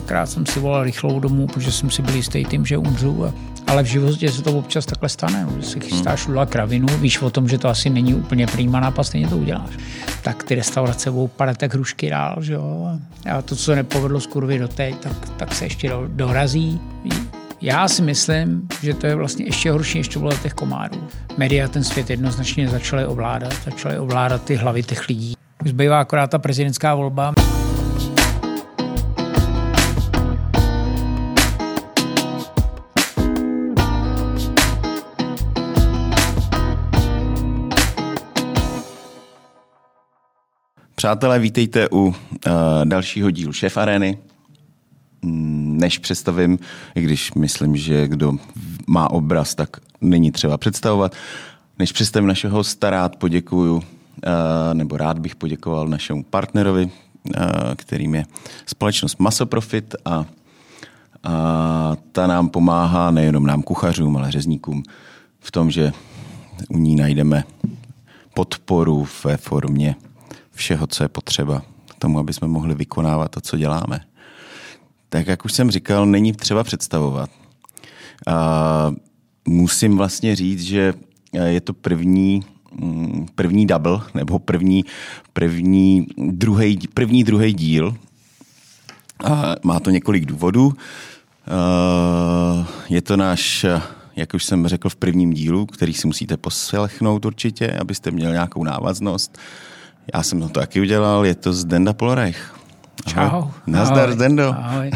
Dvakrát jsem si volal rychlou domů, protože jsem si byl jistý tím, že umřu. A, ale v životě se to občas takhle stane, no, že si chystáš hmm. kravinu, víš o tom, že to asi není úplně prýma nápad, stejně to uděláš. Tak ty restaurace budou padat jak hrušky dál, že jo. A to, co nepovedlo z kurvy do teď, tak, tak se ještě do, dorazí. Já si myslím, že to je vlastně ještě horší, než to bylo těch komárů. Média ten svět jednoznačně začaly ovládat, začaly ovládat ty hlavy těch lidí. Zbývá akorát ta prezidentská volba. Přátelé, vítejte u uh, dalšího dílu Šéf Areny. Mm, než představím, i když myslím, že kdo má obraz, tak není třeba představovat. Než představím našeho hosta, rád poděkuju, uh, nebo rád bych poděkoval našemu partnerovi, uh, kterým je společnost Masoprofit a, a ta nám pomáhá nejenom nám kuchařům, ale řezníkům v tom, že u ní najdeme podporu ve formě všeho, co je potřeba k tomu, aby jsme mohli vykonávat to, co děláme. Tak jak už jsem říkal, není třeba představovat. A musím vlastně říct, že je to první, mm, první double, nebo první, první, druhý, první druhý díl. A má to několik důvodů. Je to náš, jak už jsem řekl v prvním dílu, který si musíte poslechnout určitě, abyste měli nějakou návaznost. Já jsem to taky udělal, je to Zdenda Polorech. Čau. Nazdar, Ahoj. Zdendo. Ahoj.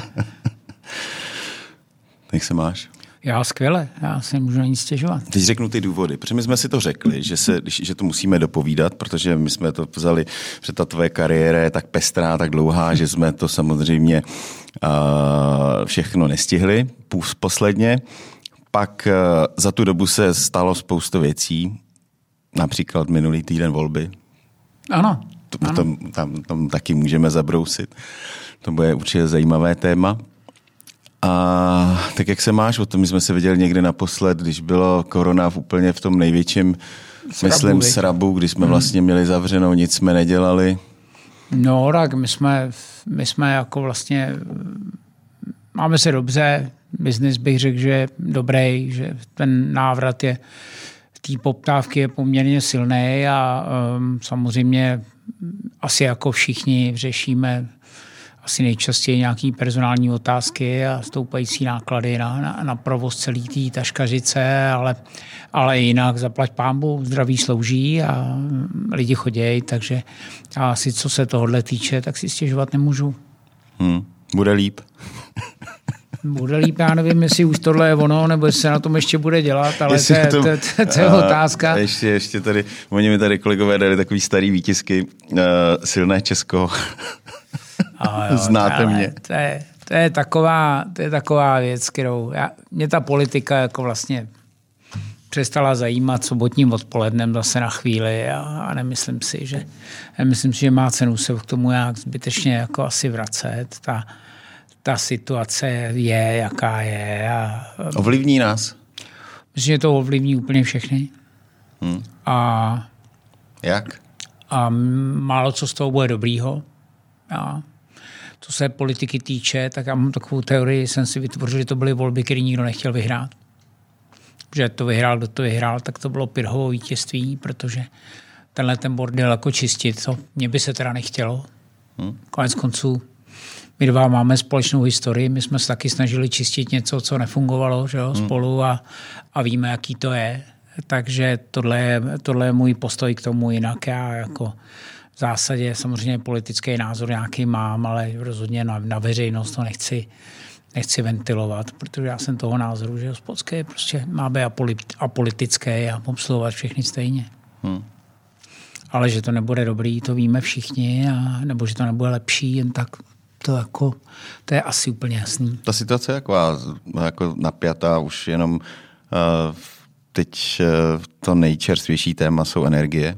Jak se máš? Já skvěle, já se můžu na nic stěžovat. Teď řeknu ty důvody, protože my jsme si to řekli, že, se, že to musíme dopovídat, protože my jsme to vzali, že ta tvoje kariéra je tak pestrá, tak dlouhá, že jsme to samozřejmě uh, všechno nestihli posledně. Pak uh, za tu dobu se stalo spoustu věcí, například minulý týden volby, ano. To potom tam, tam taky můžeme zabrousit. To bude určitě zajímavé téma. A tak jak se máš? O tom jsme se viděli někde naposled, když bylo korona v úplně v tom největším, srabu, myslím, viď? srabu, kdy jsme hmm. vlastně měli zavřenou, nic jsme nedělali. No, tak my jsme, my jsme jako vlastně, máme se dobře, biznis bych řekl, že je dobrý, že ten návrat je té poptávky je poměrně silný a um, samozřejmě asi jako všichni řešíme asi nejčastěji nějaké personální otázky a stoupající náklady na, na, na provoz celý té taškařice, ale, ale jinak zaplať pámbu, zdraví slouží a lidi chodějí, takže asi co se tohohle týče, tak si stěžovat nemůžu. Hmm, bude líp. Bude líp, já nevím, jestli už tohle je ono, nebo jestli se na tom ještě bude dělat, ale to, je, to, to, to, to je otázka. Ještě, ještě tady, oni mi tady kolegové dali takový starý výtisky, uh, silné Česko. A jo, Znáte ale mě. To je, to, je taková, to je taková věc, kterou já, mě ta politika jako vlastně přestala zajímat sobotním odpolednem zase na chvíli a, a nemyslím si, že myslím si, že má cenu se k tomu nějak zbytečně jako asi vracet. Ta, ta situace je, jaká je. A, Ovlivní nás? Myslím, že to ovlivní úplně všechny. Hmm. A, Jak? A málo co z toho bude dobrýho. A co se politiky týče, tak já mám takovou teorii, jsem si vytvořil, že to byly volby, které nikdo nechtěl vyhrát. Že to vyhrál, kdo to vyhrál, tak to bylo Pirhovo vítězství, protože tenhle ten bordel jako čistit, to mě by se teda nechtělo. Hmm. Konec konců my dva máme společnou historii, my jsme se taky snažili čistit něco, co nefungovalo že jo, hmm. spolu a, a víme, jaký to je. Takže tohle je, tohle je můj postoj k tomu, jinak já jako v zásadě samozřejmě politický názor nějaký mám, ale rozhodně na, na veřejnost to nechci, nechci ventilovat, protože já jsem toho názoru, že hospodské prostě má být apolitické a obsluhovat všechny stejně. Hmm. Ale že to nebude dobrý, to víme všichni, a, nebo že to nebude lepší, jen tak to, jako, to je asi úplně jasný. Ta situace je taková jako napjatá už jenom uh, teď uh, to nejčerstvější téma jsou energie,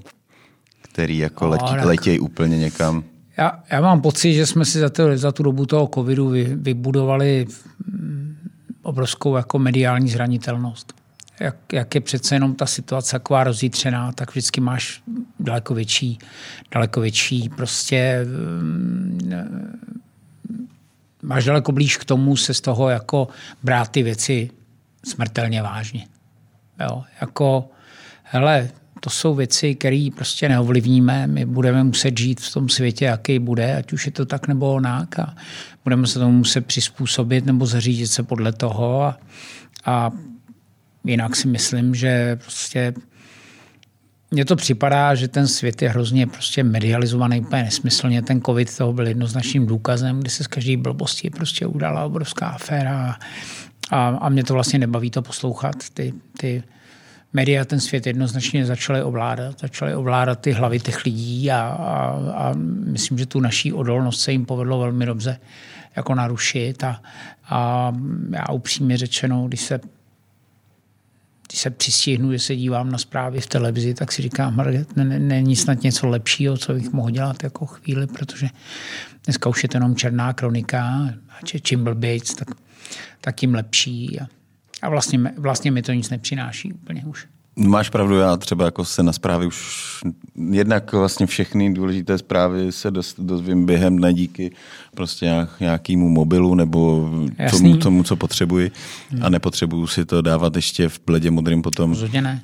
které jako letí, tak... letějí úplně někam. Já, já mám pocit, že jsme si za, to, za tu dobu toho covidu vy, vybudovali mm, obrovskou jako mediální zranitelnost. Jak, jak je přece jenom ta situace taková rozjítřená, tak vždycky máš daleko větší, daleko větší prostě mm, máš daleko blíž k tomu se z toho jako brát ty věci smrtelně vážně. Jo, jako, hele, to jsou věci, které prostě neovlivníme. My budeme muset žít v tom světě, jaký bude, ať už je to tak nebo onak. A budeme se tomu muset přizpůsobit nebo zařídit se podle toho. A, a jinak si myslím, že prostě mně to připadá, že ten svět je hrozně prostě medializovaný úplně nesmyslně. Ten covid toho byl jednoznačným důkazem, kdy se z každé blbosti prostě udala obrovská aféra a, a mě to vlastně nebaví to poslouchat. Ty, ty média ten svět jednoznačně začaly ovládat. Začaly ovládat ty hlavy těch lidí a, a, a myslím, že tu naší odolnost se jim povedlo velmi dobře jako narušit. A, a já upřímně řečeno, když se se přistihnu, že se dívám na zprávy v televizi, tak si říkám, není snad něco lepšího, co bych mohl dělat jako chvíli, protože dneska už je to jenom černá kronika a čím blbějc, tak, tak tím lepší. A, a vlastně, vlastně mi to nic nepřináší úplně už. Máš pravdu, já třeba jako se na zprávy už jednak vlastně všechny důležité zprávy se dost, dozvím během dne díky prostě nějak, nějakému mobilu nebo tomu, tomu, co potřebuji hmm. a nepotřebuju si to dávat ještě v bledě modrým potom.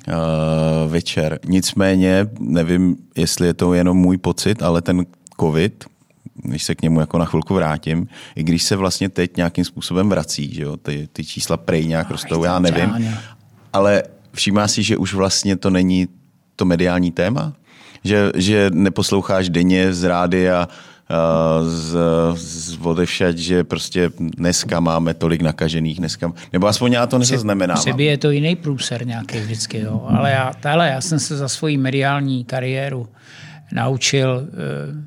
Uh, večer. Nicméně nevím, jestli je to jenom můj pocit, ale ten covid, když se k němu jako na chvilku vrátím, i když se vlastně teď nějakým způsobem vrací, že jo, ty, ty čísla prej nějak rostou, já nevím, ale všímá si, že už vlastně to není to mediální téma? Že, že neposloucháš denně z rádia z, z odevšať, že prostě dneska máme tolik nakažených, dneska, nebo aspoň já to nezaznamenám. Přebí je to jiný průser nějaký vždycky, jo. ale já, tahle, já jsem se za svoji mediální kariéru naučil uh,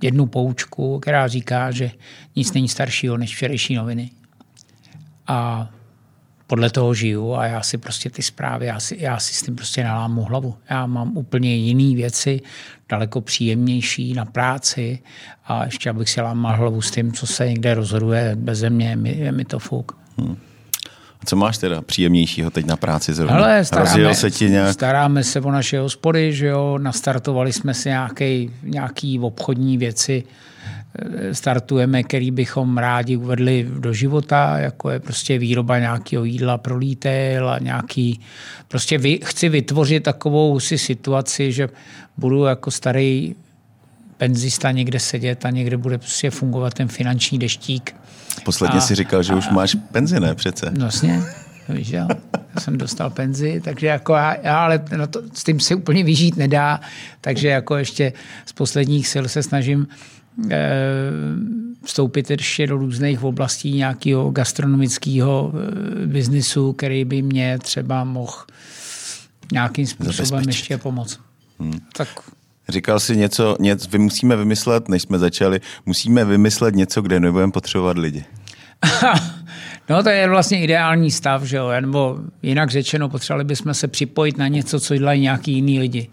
jednu poučku, která říká, že nic není staršího než včerejší noviny. A podle toho žiju a já si prostě ty zprávy, já si, já si s tím prostě nalámu hlavu. Já mám úplně jiné věci, daleko příjemnější na práci a ještě abych si lámal hlavu s tím, co se někde rozhoduje bez země, je mi to fuk. Hmm. A co máš teda příjemnějšího teď na práci zrovna? Hele, staráme, se ti nějak... staráme se o naše hospody, že jo, nastartovali jsme si nějaký, nějaký obchodní věci, startujeme, který bychom rádi uvedli do života, jako je prostě výroba nějakého jídla pro retail a nějaký, prostě vy, chci vytvořit takovou si situaci, že budu jako starý penzista někde sedět a někde bude prostě fungovat ten finanční deštík. Posledně a, si říkal, že a, už máš penzi, ne přece? Vlastně, víš, jo. Já jsem dostal penzi, takže jako já, já ale na to, s tím se úplně vyžít nedá, takže jako ještě z posledních sil se snažím Eh, vstoupit ještě do různých oblastí nějakého gastronomického eh, biznisu, který by mě třeba mohl nějakým způsobem Zabezpečit. ještě pomoct. Hmm. Tak Říkal jsi něco, něco, vy musíme vymyslet, než jsme začali, musíme vymyslet něco, kde nebudeme potřebovat lidi. no to je vlastně ideální stav, že jo? nebo jinak řečeno, potřebovali bychom se připojit na něco, co dělají nějaký jiný lidi,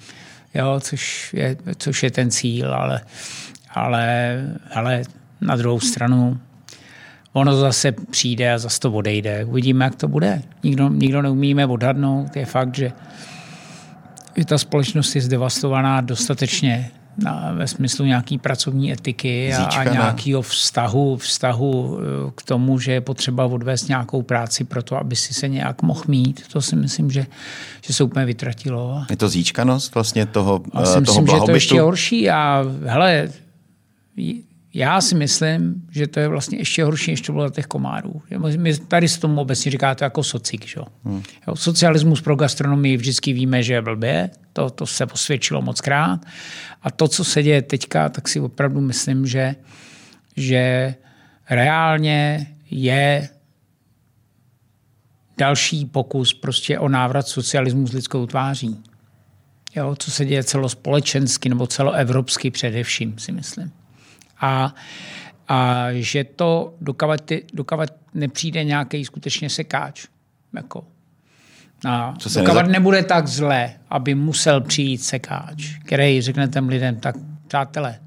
jo? Což, je, což je ten cíl, ale ale, ale na druhou stranu ono zase přijde a zase to odejde. Uvidíme, jak to bude. Nikdo, nikdo neumíme odhadnout. Je fakt, že ta společnost je zdevastovaná dostatečně na, ve smyslu nějaký pracovní etiky a, a nějakého vztahu, vztahu eh, k tomu, že je potřeba odvést nějakou práci pro to, aby si se nějak mohl mít. To si myslím, že, že se úplně vytratilo. Je to zíčkanost vlastně toho, a si toho myslím, blahobytu? že to ještě horší a hele, já si myslím, že to je vlastně ještě horší, než to bylo těch komárů. My tady s tomu obecně říká to jako socik. Že? Hmm. Jo, socialismus pro gastronomii vždycky víme, že je blbě, to, to se posvědčilo moc krát. A to, co se děje teďka, tak si opravdu myslím, že, že reálně je další pokus prostě o návrat socialismu s lidskou tváří. Jo, co se děje celospolečensky nebo celoevropsky především, si myslím a, a že to, dokavat, dokavat nepřijde nějaký skutečně sekáč. Jako. A dokavat nebude tak zlé, aby musel přijít sekáč, který řekne těm lidem, tak přátelé,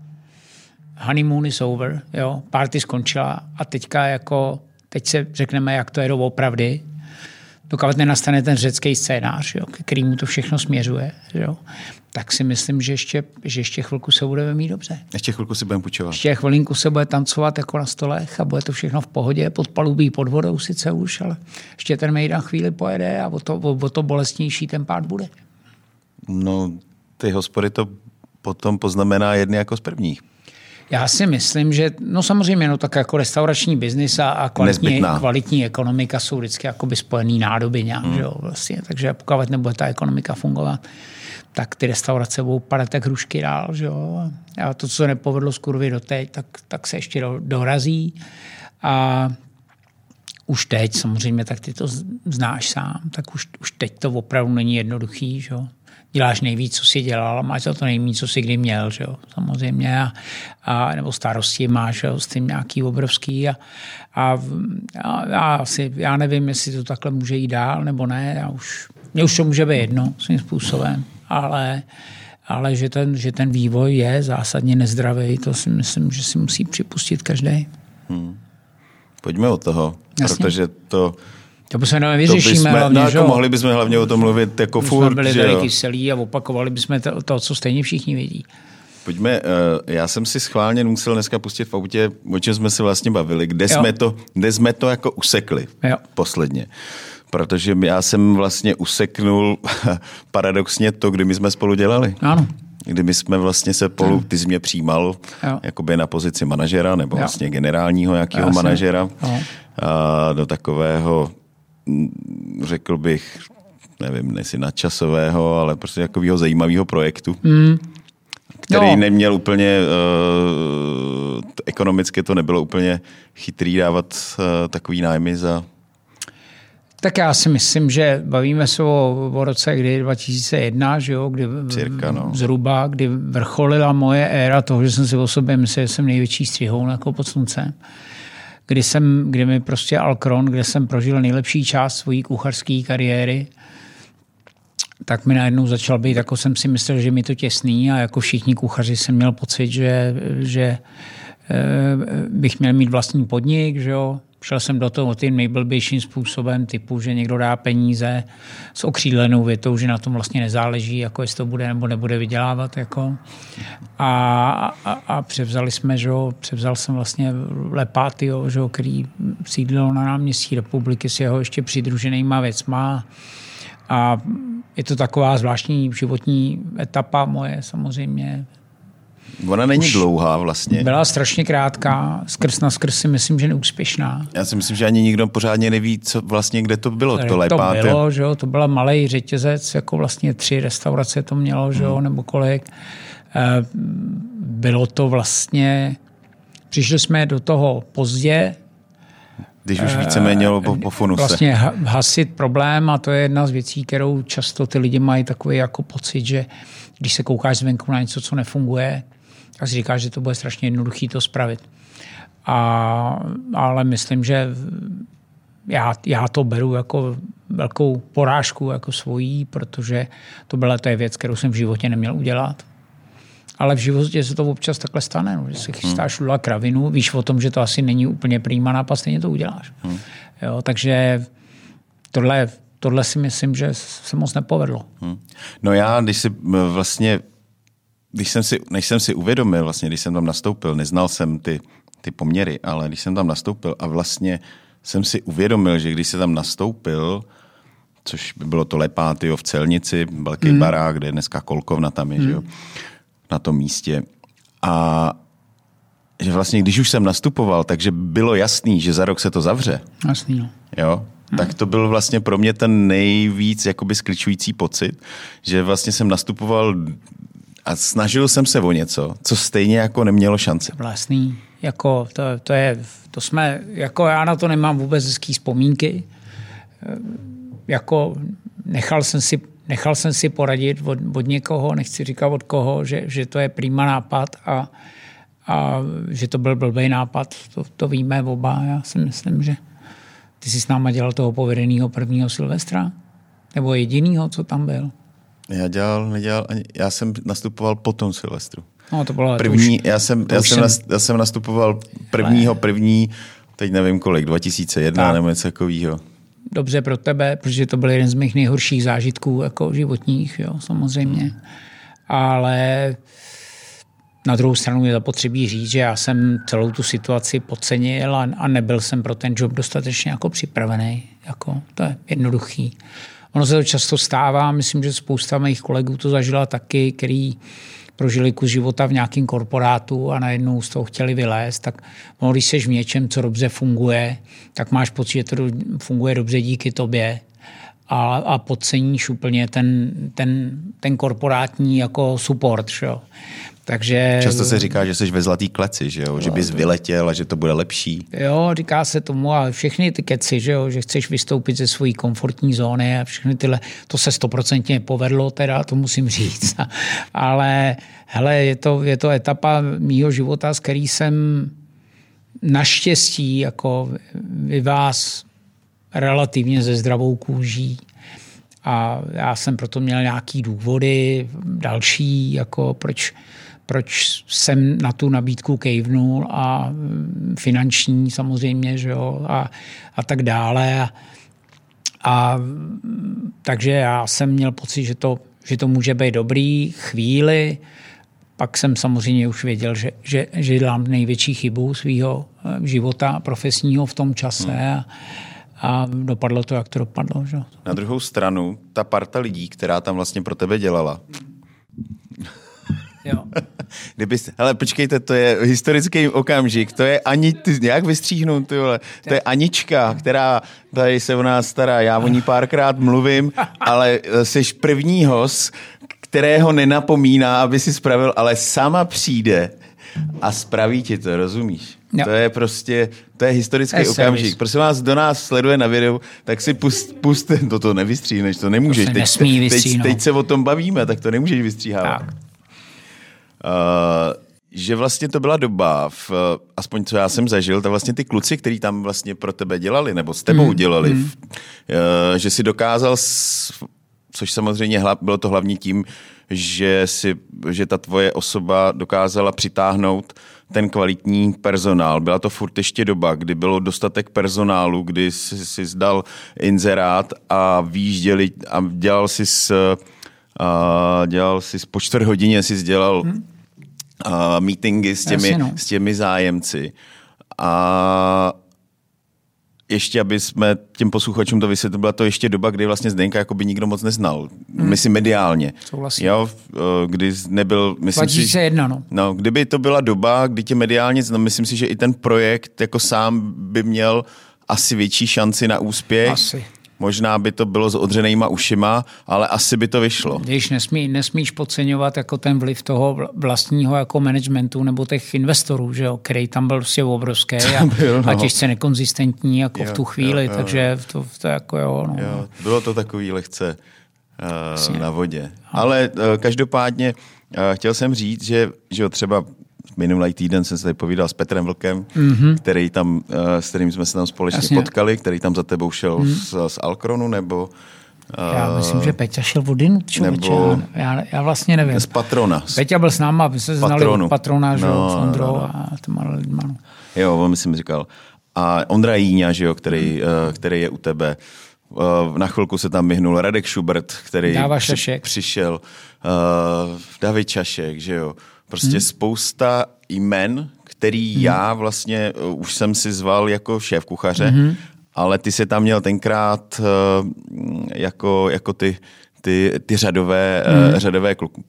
honeymoon is over, jo, party skončila a teďka jako, teď se řekneme, jak to je doopravdy, dokud nenastane ten řecký scénář, jo, který mu to všechno směřuje. Jo. Tak si myslím, že ještě, že ještě chvilku se budeme mít dobře. Ještě chvilku si budeme půjčovat. Ještě chvilinku se bude tancovat jako na stolech a bude to všechno v pohodě, pod palubí, pod vodou sice už, ale ještě ten mejdan chvíli pojede a o to, o, o to bolestnější ten pád bude. No, ty hospody to potom poznamená jedny jako z prvních. Já si myslím, že no samozřejmě no tak jako restaurační biznis a, a kvalitní, kvalitní ekonomika jsou vždycky jakoby spojený nádoby nějak, hmm. že jo, vlastně. takže pokud nebude ta ekonomika fungovat, tak ty restaurace budou padat jak hrušky dál. Že jo? A to, co se nepovedlo z kurvy doteď, tak, tak se ještě do, dorazí. A už teď samozřejmě, tak ty to znáš sám, tak už, už teď to opravdu není jednoduchý. Že jo? děláš nejvíc, co jsi dělal, máš za to nejvíc, co jsi kdy měl, že jo, samozřejmě, a, a, nebo starosti máš jo, s tím nějaký obrovský a, a, a, a asi, já nevím, jestli to takhle může jít dál nebo ne, já už, mě už to může být jedno svým způsobem, ale, ale že, ten, že ten vývoj je zásadně nezdravý, to si myslím, že si musí připustit každý. Hmm. Pojďme od toho, Jasně. protože to to by se nevyřešíme bychom, hlavně, no, jako mohli bychom hlavně o tom mluvit jako My furt. jsme byli tady kyselí a opakovali bychom to, to, co stejně všichni vědí. Pojďme, eh, já jsem si schválně musel dneska pustit v autě, o čem jsme se vlastně bavili, kde, jsme to, kde jsme to jako usekli jo. posledně. Protože já jsem vlastně useknul paradoxně to, kdy my jsme spolu dělali. Ano. Kdy my jsme vlastně se spolu, ty jsi mě přijímal jakoby na pozici manažera nebo jo. vlastně generálního jakého manažera a do takového řekl bych, nevím, jestli nadčasového, ale prostě takového zajímavého projektu. Mm. Který no. neměl úplně, uh, ekonomicky to nebylo úplně chytrý dávat uh, takový nájmy za tak já si myslím, že bavíme se o, o roce, kdy 2001, že jo, kdy Cirka, no. zhruba, kdy vrcholila moje éra toho, že jsem si o sobě myslel, že jsem největší střihoun jako pod sluncem kdy, jsem, kdy mi prostě Alkron, kde jsem prožil nejlepší část svojí kuchařské kariéry, tak mi najednou začal být, jako jsem si myslel, že mi to těsný a jako všichni kuchaři jsem měl pocit, že, že eh, bych měl mít vlastní podnik, že jo, Šel jsem do toho tím nejblbějším způsobem, typu, že někdo dá peníze s okřídlenou větou, že na tom vlastně nezáleží, jako jestli to bude nebo nebude vydělávat. Jako. A, a, a převzali jsme, že jo, převzal jsem vlastně Lepáty, že jo, který sídlil na náměstí republiky s jeho ještě přidruženýma věcma. A je to taková zvláštní životní etapa moje samozřejmě. Ona není Už dlouhá vlastně. Byla strašně krátká, skrz na skrz si myslím, že neúspěšná. Já si myslím, že ani nikdo pořádně neví, co vlastně, kde to bylo, to lepáte. To bylo, že jo, to byla malý řetězec, jako vlastně tři restaurace to mělo, že jo, hmm. nebo kolik. Eh, bylo to vlastně, přišli jsme do toho pozdě, když už víceméně po, po funuse. Vlastně hasit problém a to je jedna z věcí, kterou často ty lidi mají takový jako pocit, že když se koukáš zvenku na něco, co nefunguje, tak si říkáš, že to bude strašně jednoduché to spravit. A, ale myslím, že já, já to beru jako velkou porážku jako svojí, protože to byla to je věc, kterou jsem v životě neměl udělat. Ale v životě se to občas takhle stane, no, že se chystáš hmm. kravinu, víš o tom, že to asi není úplně prýma nápad, stejně to uděláš. Hmm. Jo, takže tohle, tohle si myslím, že se moc nepovedlo. Hmm. No já, když si vlastně když jsem si, než jsem si uvědomil, vlastně, když jsem tam nastoupil, neznal jsem ty, ty poměry, ale když jsem tam nastoupil a vlastně jsem si uvědomil, že když se tam nastoupil, což by bylo to Lepátio v Celnici, velký mm. barák, kde je dneska Kolkovna tam je, mm. že jo, na tom místě. A že vlastně, když už jsem nastupoval, takže bylo jasný, že za rok se to zavře. Jasný, no. Jo, mm. tak to byl vlastně pro mě ten nejvíc jakoby skličující pocit, že vlastně jsem nastupoval a snažil jsem se o něco, co stejně jako nemělo šanci. Vlastní, jako to, to je, to jsme, jako já na to nemám vůbec hezký vzpomínky. Jako nechal jsem si, nechal jsem si poradit od, od někoho, nechci říkat od koho, že, že to je prýma nápad a, a že to byl blbý nápad, to, to víme oba. Já si myslím, že ty jsi s náma dělal toho povedeného prvního Silvestra? Nebo jedinýho, co tam byl? Já dělal, nedělal ani, já jsem nastupoval po tom Silvestru. No, to bylo první, už, já, jsem, já, jsem, já jsem nastupoval prvního, první, teď nevím kolik, 2001 tak. nebo něco takového. Dobře pro tebe, protože to byl jeden z mých nejhorších zážitků jako životních, jo, samozřejmě. Hmm. ale na druhou stranu je zapotřebí říct, že já jsem celou tu situaci podcenil a, a nebyl jsem pro ten job dostatečně jako připravený. Jako, to je jednoduchý. Ono se to často stává, myslím, že spousta mých kolegů to zažila taky, který prožili kus života v nějakém korporátu a najednou z toho chtěli vylézt, tak no, když jsi v něčem, co dobře funguje, tak máš pocit, že to funguje dobře díky tobě a, a podceníš úplně ten, ten, ten korporátní jako support. Že? Takže... Často se říká, že jsi ve zlatý kleci, že, jo? že bys vyletěl a že to bude lepší. Jo, říká se tomu a všechny ty keci, že, jo? že chceš vystoupit ze své komfortní zóny a všechny tyhle, to se stoprocentně povedlo teda, to musím říct. Ale hele, je to, je to etapa mýho života, z který jsem naštěstí jako vy vás relativně ze zdravou kůží a já jsem proto měl nějaký důvody další, jako proč, proč jsem na tu nabídku kejvnul a mm, finanční samozřejmě, že jo, a, a tak dále. A, a takže já jsem měl pocit, že to, že to může být dobrý chvíli, pak jsem samozřejmě už věděl, že, že, že dělám největší chybu svého eh, života profesního v tom čase hmm. a, a dopadlo to, jak to dopadlo. Že? Na druhou stranu, ta parta lidí, která tam vlastně pro tebe dělala, Jo. Kdybyste, hele, počkejte, to je historický okamžik, to je ani, ty nějak vystříhnout, ty vole, to je Anička, která tady se o nás stará, já o ní párkrát mluvím, ale jsi první host, kterého nenapomíná, aby si spravil, ale sama přijde a spraví ti to, rozumíš? Jo. To je prostě, to je historický je okamžik. Prosím vás, do nás sleduje na videu, tak si pust, pust to, to nevystříhneš, to nemůžeš. To teď, teď, teď, se o tom bavíme, tak to nemůžeš vystříhávat. Tak. Uh, že vlastně to byla doba, v, aspoň co já jsem zažil, tak vlastně ty kluci, kteří tam vlastně pro tebe dělali, nebo s tebou mm. dělali, mm. V, uh, že si dokázal, s, což samozřejmě bylo to hlavně tím, že, si, že ta tvoje osoba dokázala přitáhnout ten kvalitní personál. Byla to furt ještě doba, kdy bylo dostatek personálu, kdy si, si zdal inzerát a výjížděli a dělal si s, a dělal si po čtvrt hodině si dělal hmm uh, meetingy s těmi, Jasně, no. s těmi zájemci. A ještě, aby jsme těm posluchačům to vysvětlili, byla to ještě doba, kdy vlastně Zdenka jako by nikdo moc neznal. Hmm. Myslím mediálně. Souhlasím. Jo, kdy nebyl... Myslím 2001, si, no. no. Kdyby to byla doba, kdy tě mediálně znal, myslím si, že i ten projekt jako sám by měl asi větší šanci na úspěch. Asi. Možná by to bylo s odřenýma ušima, ale asi by to vyšlo. Když nesmí, nesmíš podceňovat jako ten vliv toho vlastního jako managementu nebo těch investorů, že jo, který tam byl prostě obrovský a, byl, no. a těžce nekonzistentní jako jo, v tu chvíli, jo, jo, takže to, to jako jo, no. jo. Bylo to takový lehce uh, na vodě. Ale uh, každopádně uh, chtěl jsem říct, že, že jo, třeba minulý týden jsem se tady povídal s Petrem Vlkem, mm-hmm. který tam, eh, s kterým jsme se tam společně Jasně. potkali, který tam za tebou šel mm. z, z Alkronu, nebo... Já myslím, že Peťa šel od Inut, Nebo... Já, já vlastně nevím. Z Patrona. Peťa byl s náma, my se znali od Patrona, že no, s Ondrou no, no. a těma lidma. No. Jo, on myslím říkal. A Ondra Jíňa, že jo, který, mm. který je u tebe. Eh, na chvilku se tam vyhnul Radek Schubert, který při, přišel. Uh, David Čašek, že jo. Prostě hmm. spousta jmen, který hmm. já vlastně uh, už jsem si zval jako šéf kuchaře, hmm. ale ty se tam měl tenkrát uh, jako, jako ty, ty, ty řadové, hmm. uh, řadové kluky.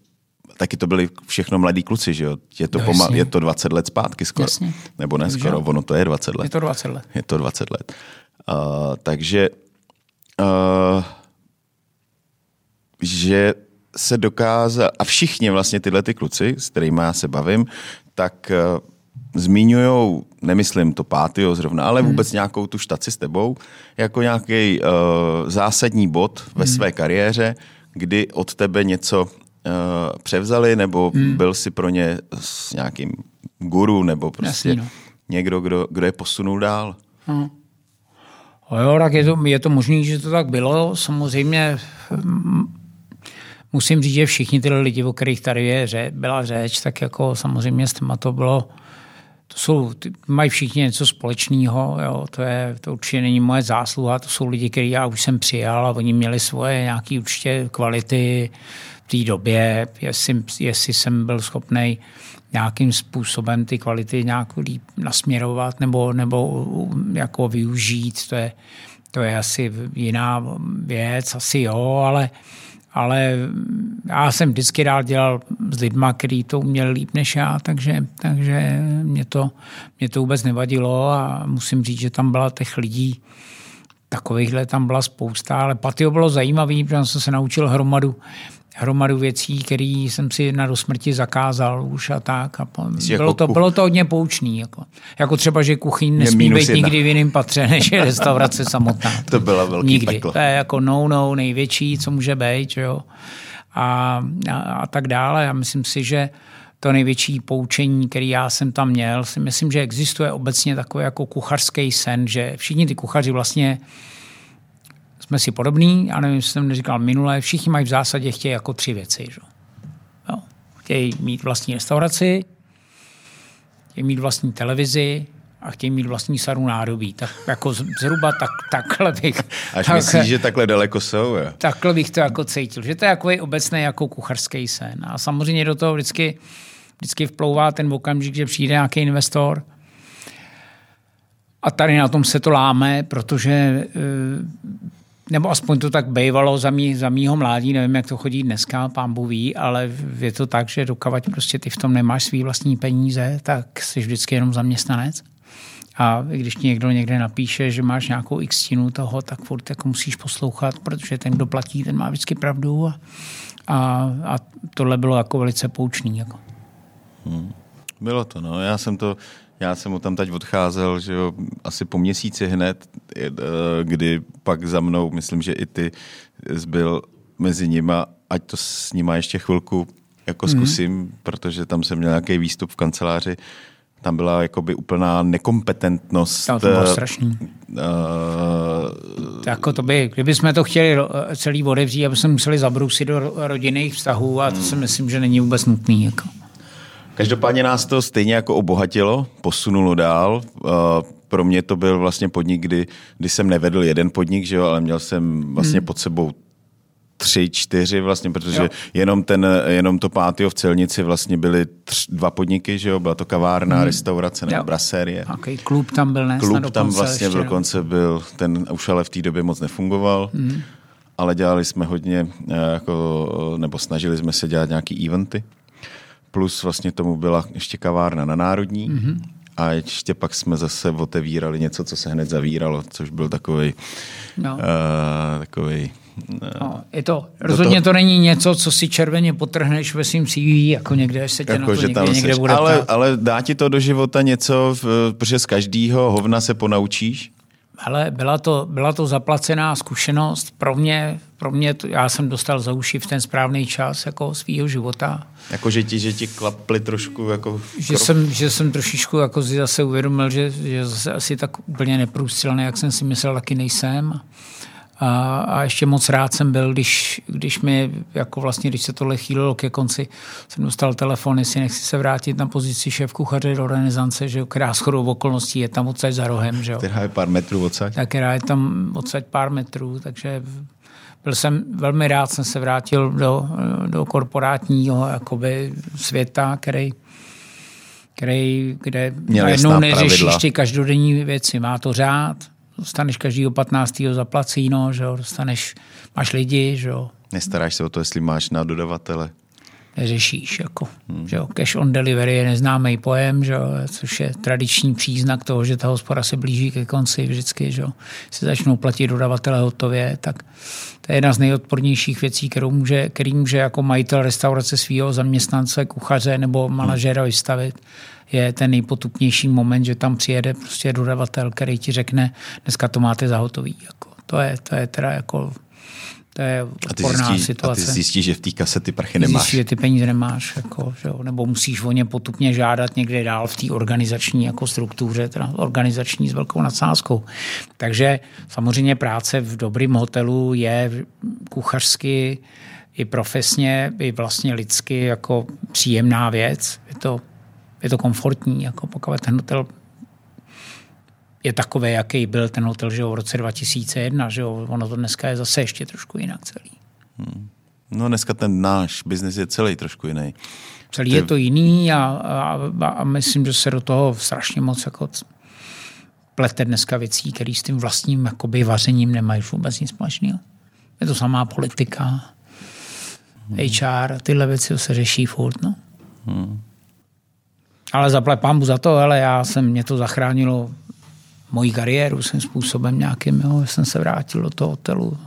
Taky to byli všechno mladí kluci, že jo? Je to, no, pomal, je to 20 let zpátky skoro. Jasně. Nebo ne skoro, ono to je 20 let. Je to 20 let. Je to 20 let. Uh, takže uh, že se dokázal, a všichni vlastně tyhle ty kluci, s kterými já se bavím, tak uh, zmiňují, nemyslím to pátio zrovna, ale hmm. vůbec nějakou tu štaci s tebou, jako nějaký uh, zásadní bod ve hmm. své kariéře, kdy od tebe něco uh, převzali, nebo hmm. byl si pro ně s nějakým guru, nebo prostě Jasný, no. někdo, kdo, kdo je posunul dál. Hmm. Jo, tak je to, je to možné, že to tak bylo. Samozřejmě musím říct, že všichni ty lidi, o kterých tady je, ře, byla řeč, tak jako samozřejmě s těma to bylo, to jsou, mají všichni něco společného, jo, to, je, to určitě není moje zásluha, to jsou lidi, který já už jsem přijal a oni měli svoje nějaké určitě kvality, v té době, jestli, jestli jsem byl schopný nějakým způsobem ty kvality nějak líp nasměrovat nebo, nebo jako využít, to je, to je asi jiná věc, asi jo, ale, ale já jsem vždycky rád dělal s lidma, kteří to uměli líp než já, takže, takže mě, to, mě to vůbec nevadilo a musím říct, že tam byla těch lidí, takovýchhle tam byla spousta, ale patio bylo zajímavý, protože jsem se naučil hromadu hromadu věcí, které jsem si na do smrti zakázal už a tak. A bylo, jako to, bylo to hodně poučný. Jako, jako třeba, že kuchyň nesmí být jedna. nikdy v jiném patře, než je restaurace samotná. to bylo velký nikdy. peklo. To je jako no, no, největší, co může být. Jo? A, a, a tak dále. Já myslím si, že to největší poučení, který já jsem tam měl, si myslím, že existuje obecně takový jako kuchařský sen, že všichni ty kuchaři vlastně jsme si podobní, já nevím, jestli jsem neříkal minule, všichni mají v zásadě chtějí jako tři věci. Že? Jo. Chtějí mít vlastní restauraci, chtějí mít vlastní televizi a chtějí mít vlastní sadu nádobí. Tak jako zhruba tak, takhle bych... Až tak, myslíš, že takhle daleko jsou? Jo? Takhle bych to jako cítil, že to je jako obecný jako kucharský sen. A samozřejmě do toho vždycky, vždycky vplouvá ten okamžik, že přijde nějaký investor, a tady na tom se to láme, protože eh, nebo aspoň to tak bývalo za, mý, za mýho mládí, nevím, jak to chodí dneska, pán ví, ale je to tak, že dokavať prostě ty v tom nemáš svý vlastní peníze, tak jsi vždycky jenom zaměstnanec. A když ti někdo někde napíše, že máš nějakou x toho, tak furt jako musíš poslouchat, protože ten, kdo platí, ten má vždycky pravdu. A, a, a tohle bylo jako velice poučný. Jako. Hmm. Bylo to, no. Já jsem to, já jsem mu tam teď odcházel, že jo, asi po měsíci hned, eh, kdy pak za mnou, myslím, že i ty zbyl mezi nima, ať to s nima ještě chvilku jako mhm. zkusím, mm. protože tam jsem měl nějaký výstup v kanceláři, tam byla jakoby úplná nekompetentnost. To, to bylo eh, strašný. Uh, jako to by, kdyby jsme to chtěli celý odevřít, aby jsme museli zabrousit do rodinných vztahů a to mm. si myslím, že není vůbec nutný. Jako. Každopádně nás to stejně jako obohatilo, posunulo dál. Pro mě to byl vlastně podnik, kdy, kdy jsem nevedl jeden podnik, že jo, ale měl jsem vlastně hmm. pod sebou tři, čtyři vlastně, protože jo. jenom, ten, jenom to pátio v celnici vlastně byly tři, dva podniky, že jo, byla to kavárna, hmm. restaurace nebo brasérie. Okay, klub tam byl, ne? Klub tam vlastně ještě, dokonce byl, ten už ale v té době moc nefungoval. Hmm. Ale dělali jsme hodně, eh, jako, nebo snažili jsme se dělat nějaký eventy plus vlastně tomu byla ještě kavárna na Národní. Mm-hmm. A ještě pak jsme zase otevírali něco, co se hned zavíralo, což byl takový no. uh, takový No, je to, rozhodně to není něco, co si červeně potrhneš ve svým CV, jako někde, až se tě jako, na to někde, tam někde bude ale, ale dá ti to do života něco, protože z každého hovna se ponaučíš? Ale byla to, byla to zaplacená zkušenost pro mě, pro mě to, já jsem dostal za uši v ten správný čas jako svýho života. Jako, že ti, že ti klaply trošku jako... Že jsem, že jsem trošičku jako si zase uvědomil, že, že zase asi tak úplně neprůstřelný, jak jsem si myslel, taky nejsem. A, a ještě moc rád jsem byl, když, když mi, jako vlastně, když se tohle chýlilo ke konci, jsem dostal telefon, jestli nechci se vrátit na pozici šéf kuchaře do renesance, že která shodou okolností je tam odsaď za rohem. Že Která je pár metrů odsaď? Tak která je tam odsaď pár metrů, takže byl jsem velmi rád, jsem se vrátil do, do korporátního jakoby, světa, který, který, kde najednou neřešíš ty každodenní věci. Má to řád, dostaneš každýho 15. zaplacíno, že jo, dostaneš, máš lidi, že jo. Nestaráš se o to, jestli máš na dodavatele. Neřešíš, jako, hmm. že jo. Cash on delivery je neznámý pojem, že jo, což je tradiční příznak toho, že ta hospoda se blíží ke konci vždycky, že jo. Se začnou platit dodavatele hotově, tak to je jedna z nejodpornějších věcí, kterou může, který může jako majitel restaurace svého zaměstnance, kuchaře nebo manažera vystavit je ten nejpotupnější moment, že tam přijede prostě dodavatel, který ti řekne, dneska to máte za hotový. Jako, to, je, to je teda jako to je odporná a zjistí, situace. A ty zjistíš, že v té kase ty prachy nemáš. Zjistíš, že ty peníze nemáš, jako, že jo, nebo musíš o ně potupně žádat někde dál v té organizační jako struktuře, teda organizační s velkou nadsázkou. Takže samozřejmě práce v dobrém hotelu je kuchařsky i profesně, i vlastně lidsky jako příjemná věc. Je to je to komfortní, jako pokud ten hotel je takový, jaký byl ten hotel že jo, v roce 2001, že jo, ono to dneska je zase ještě trošku jinak celý. Hmm. No dneska ten náš biznis je celý trošku jiný. Celý Ty... je to jiný a, a, a myslím, že se do toho strašně moc jako plete dneska věcí, které s tím vlastním jakoby, vařením nemají vůbec nic společného. Je to samá politika, hmm. HR, tyhle věci se řeší furt. No. Hmm. Ale zaplať pámbu za to, ale já jsem, mě to zachránilo moji kariéru svým způsobem nějakým, jo, jsem se vrátil do toho hotelu.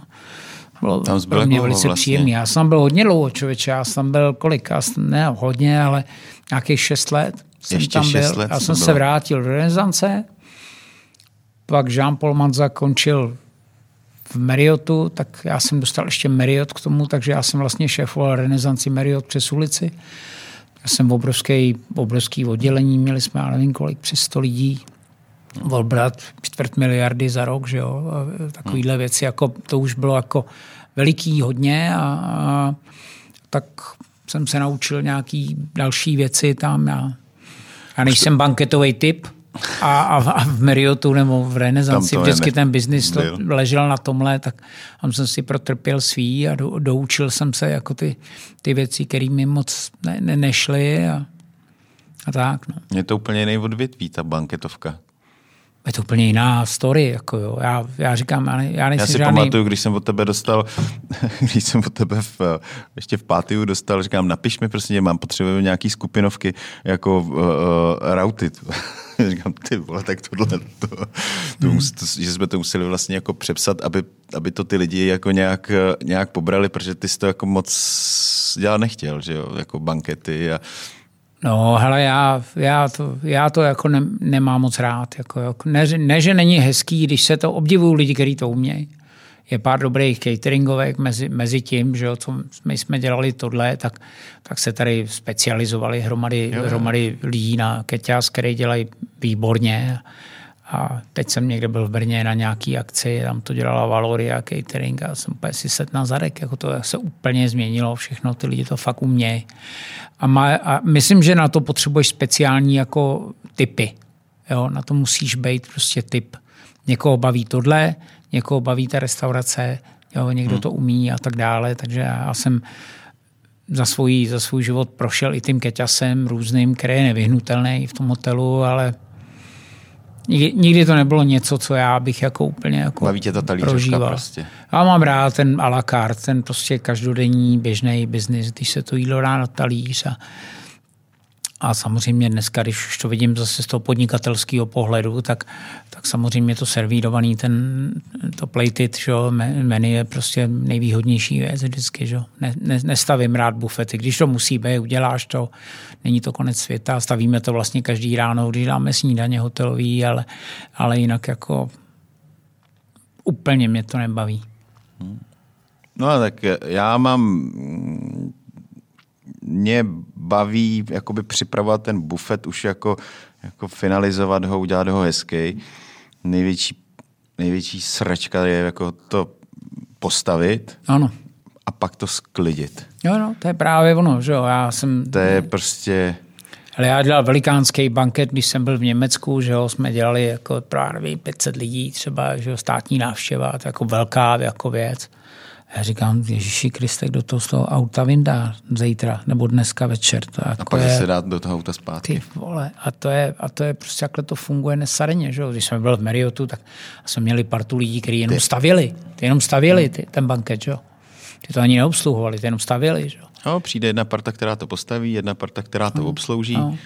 Bylo tam pro mě velice vlastně. příjemný. Já jsem byl hodně dlouho, člověče, já jsem byl kolik, já jsem, ne hodně, ale nějakých šest let jsem Ještě tam byl. Let já jsem se vrátil do renesance, pak Jean-Paul Manza končil v Marriottu, tak já jsem dostal ještě Marriott k tomu, takže já jsem vlastně šéfoval renesanci Marriott přes ulici. Já jsem v obrovský, obrovský oddělení, měli jsme, já nevím kolik, přes 100 lidí. Volbrat čtvrt miliardy za rok, že jo, takovýhle hmm. věci, jako to už bylo jako veliký hodně a, a tak jsem se naučil nějaký další věci tam. Já, já nejsem banketový typ, a, a v Marriottu nebo v Renesanci vždycky ne, ten biznis to ležel na tomhle, tak tam jsem si protrpěl svý a do, doučil jsem se jako ty, ty věci, které mi moc ne, ne, nešly a, a tak. No. Je to úplně jiný odvětví, ta banketovka je to úplně jiná story. Jako jo. Já, já říkám, já, ne, já nejsem Já si žádný... pamatuju, když jsem od tebe dostal, když jsem od tebe v, ještě v pátiu dostal, říkám, napiš mi prostě, mám potřebuji nějaký skupinovky jako uh, uh, routy. říkám, ty vole, tak tohle, to, to, hmm. to, že jsme to museli vlastně jako přepsat, aby, aby to ty lidi jako nějak, nějak pobrali, protože ty jsi to jako moc dělat nechtěl, že jo, jako bankety a No, hele, já, já, to, já to jako ne, nemám moc rád. Jako, jako, ne, ne, že není hezký, když se to obdivují lidi, kteří to umějí. Je pár dobrých cateringovek mezi, mezi tím, že jo, co my jsme dělali tohle, tak, tak se tady specializovali hromady, hromady lidí na keťas, který dělají výborně. A teď jsem někde byl v Brně na nějaký akci, tam to dělala Valoria Catering a jsem úplně si set na zadek, jako to se úplně změnilo všechno, ty lidi to fakt umějí. A, má, a myslím, že na to potřebuješ speciální jako typy. Jo, na to musíš být prostě typ. Někoho baví tohle, někoho baví ta restaurace, jo, někdo hmm. to umí a tak dále, takže já jsem za svůj, za svůj život prošel i tím keťasem různým, který je nevyhnutelný v tom hotelu, ale Nikdy to nebylo něco, co já bych jako úplně jako Baví tě ta talířovka prostě. Já mám rád ten a la carte, ten prostě každodenní běžný biznis, když se to jídlo dá na talíř a a samozřejmě dneska, když už to vidím zase z toho podnikatelského pohledu, tak, tak samozřejmě to servírovaný, ten, to plated, že menu je prostě nejvýhodnější věc vždycky. Že? Ne, ne, nestavím rád bufety. Když to musí být, uděláš to, není to konec světa. Stavíme to vlastně každý ráno, když dáme snídaně hotelový, ale, ale jinak jako úplně mě to nebaví. No tak já mám mě baví jakoby připravovat ten bufet, už jako, jako finalizovat ho, udělat ho hezký. Největší, největší sračka je jako to postavit. Ano. A pak to sklidit. Jo, no, to je právě ono, že jo. Já jsem... To je prostě... Ale já dělal velikánský banket, když jsem byl v Německu, že jo, jsme dělali jako právě 500 lidí, třeba že jo, státní návštěva, to jako velká jako věc. Já říkám, Ježíši Kriste, kdo to z toho auta vyndá zítra nebo dneska večer. To jako a pak je, se dát do toho auta zpátky. Ty vole, a to je, a to je prostě, jakhle to funguje nesarně. Že? Když jsme byli v Marriottu, tak jsme měli partu lidí, kteří jenom ty. stavěli. Ty jenom stavěli ty, ten banket. Že? Ty to ani neobsluhovali, ty jenom stavěli. Že? No, přijde jedna parta, která to postaví, jedna parta, která to no, obslouží. No.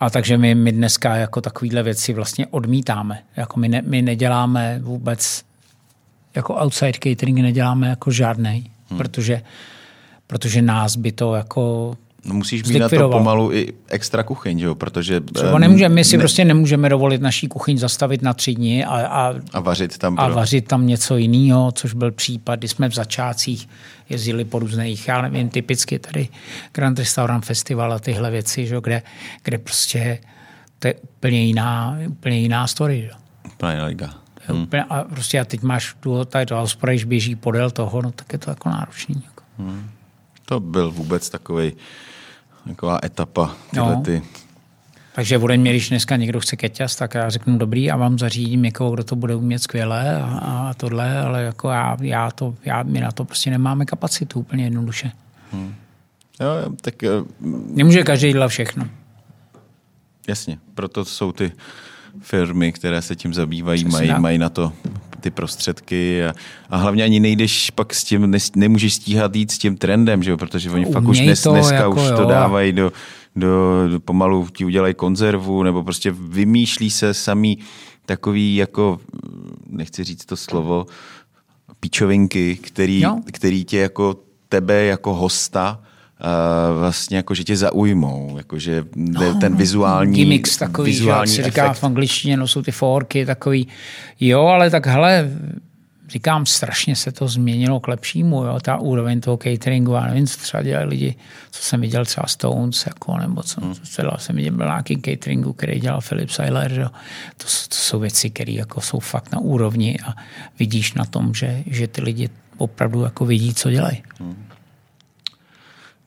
A takže my, my dneska jako takovýhle věci vlastně odmítáme. Jako my, ne, my neděláme vůbec jako outside catering neděláme jako žádný, hmm. protože, protože nás by to jako No musíš mít na to pomalu i extra kuchyň, jo? protože... Třeba nemůžeme, my si ne... prostě nemůžeme dovolit naší kuchyň zastavit na tři dny a, a, a, vařit, tam a vařit tam něco jiného, což byl případ, kdy jsme v začátcích jezdili po různých, já nevím, typicky tady Grand Restaurant Festival a tyhle věci, že? Kde, kde prostě to je úplně jiná, úplně jiná story. Že? Úplně jiná liga. Hmm. A prostě a teď máš tu, tady to hospoda, když běží podél toho, no tak je to jako náročný. Jako. Hmm. To byl vůbec takový taková etapa. Tyhle no. ty... Takže ode mě, když dneska někdo chce keťas, tak já řeknu dobrý a vám zařídím někoho, kdo to bude umět skvěle a, a tohle, ale jako já, já, to, já, my na to prostě nemáme kapacitu úplně jednoduše. Hmm. Jo, tak... Nemůže každý dělat všechno. Jasně, proto jsou ty firmy, které se tím zabývají, mají, mají na to ty prostředky a, a hlavně ani nejdeš pak s tím, ne, nemůžeš stíhat jít s tím trendem, že jo? protože oni Uměj fakt už dnes, to, dneska jako už jo. to dávají do, do, do, pomalu ti udělají konzervu nebo prostě vymýšlí se sami takový jako, nechci říct to slovo, píčovinky, který, který tě jako tebe jako hosta vlastně jako, že tě zaujmou, jakože no, ten vizuální gimmicks takový, vizuální že, jak se říká v angličtině, no jsou ty forky takový, jo, ale tak hele, říkám, strašně se to změnilo k lepšímu, jo, ta úroveň toho cateringu, já nevím, co třeba dělali lidi, co jsem viděl třeba Stones, jako, nebo co, hmm. co dělal, jsem viděl nějaký cateringu, který dělal Philip Seiler, jo. To, to, jsou věci, které jako jsou fakt na úrovni a vidíš na tom, že, že ty lidi opravdu jako vidí, co dělají. Hmm.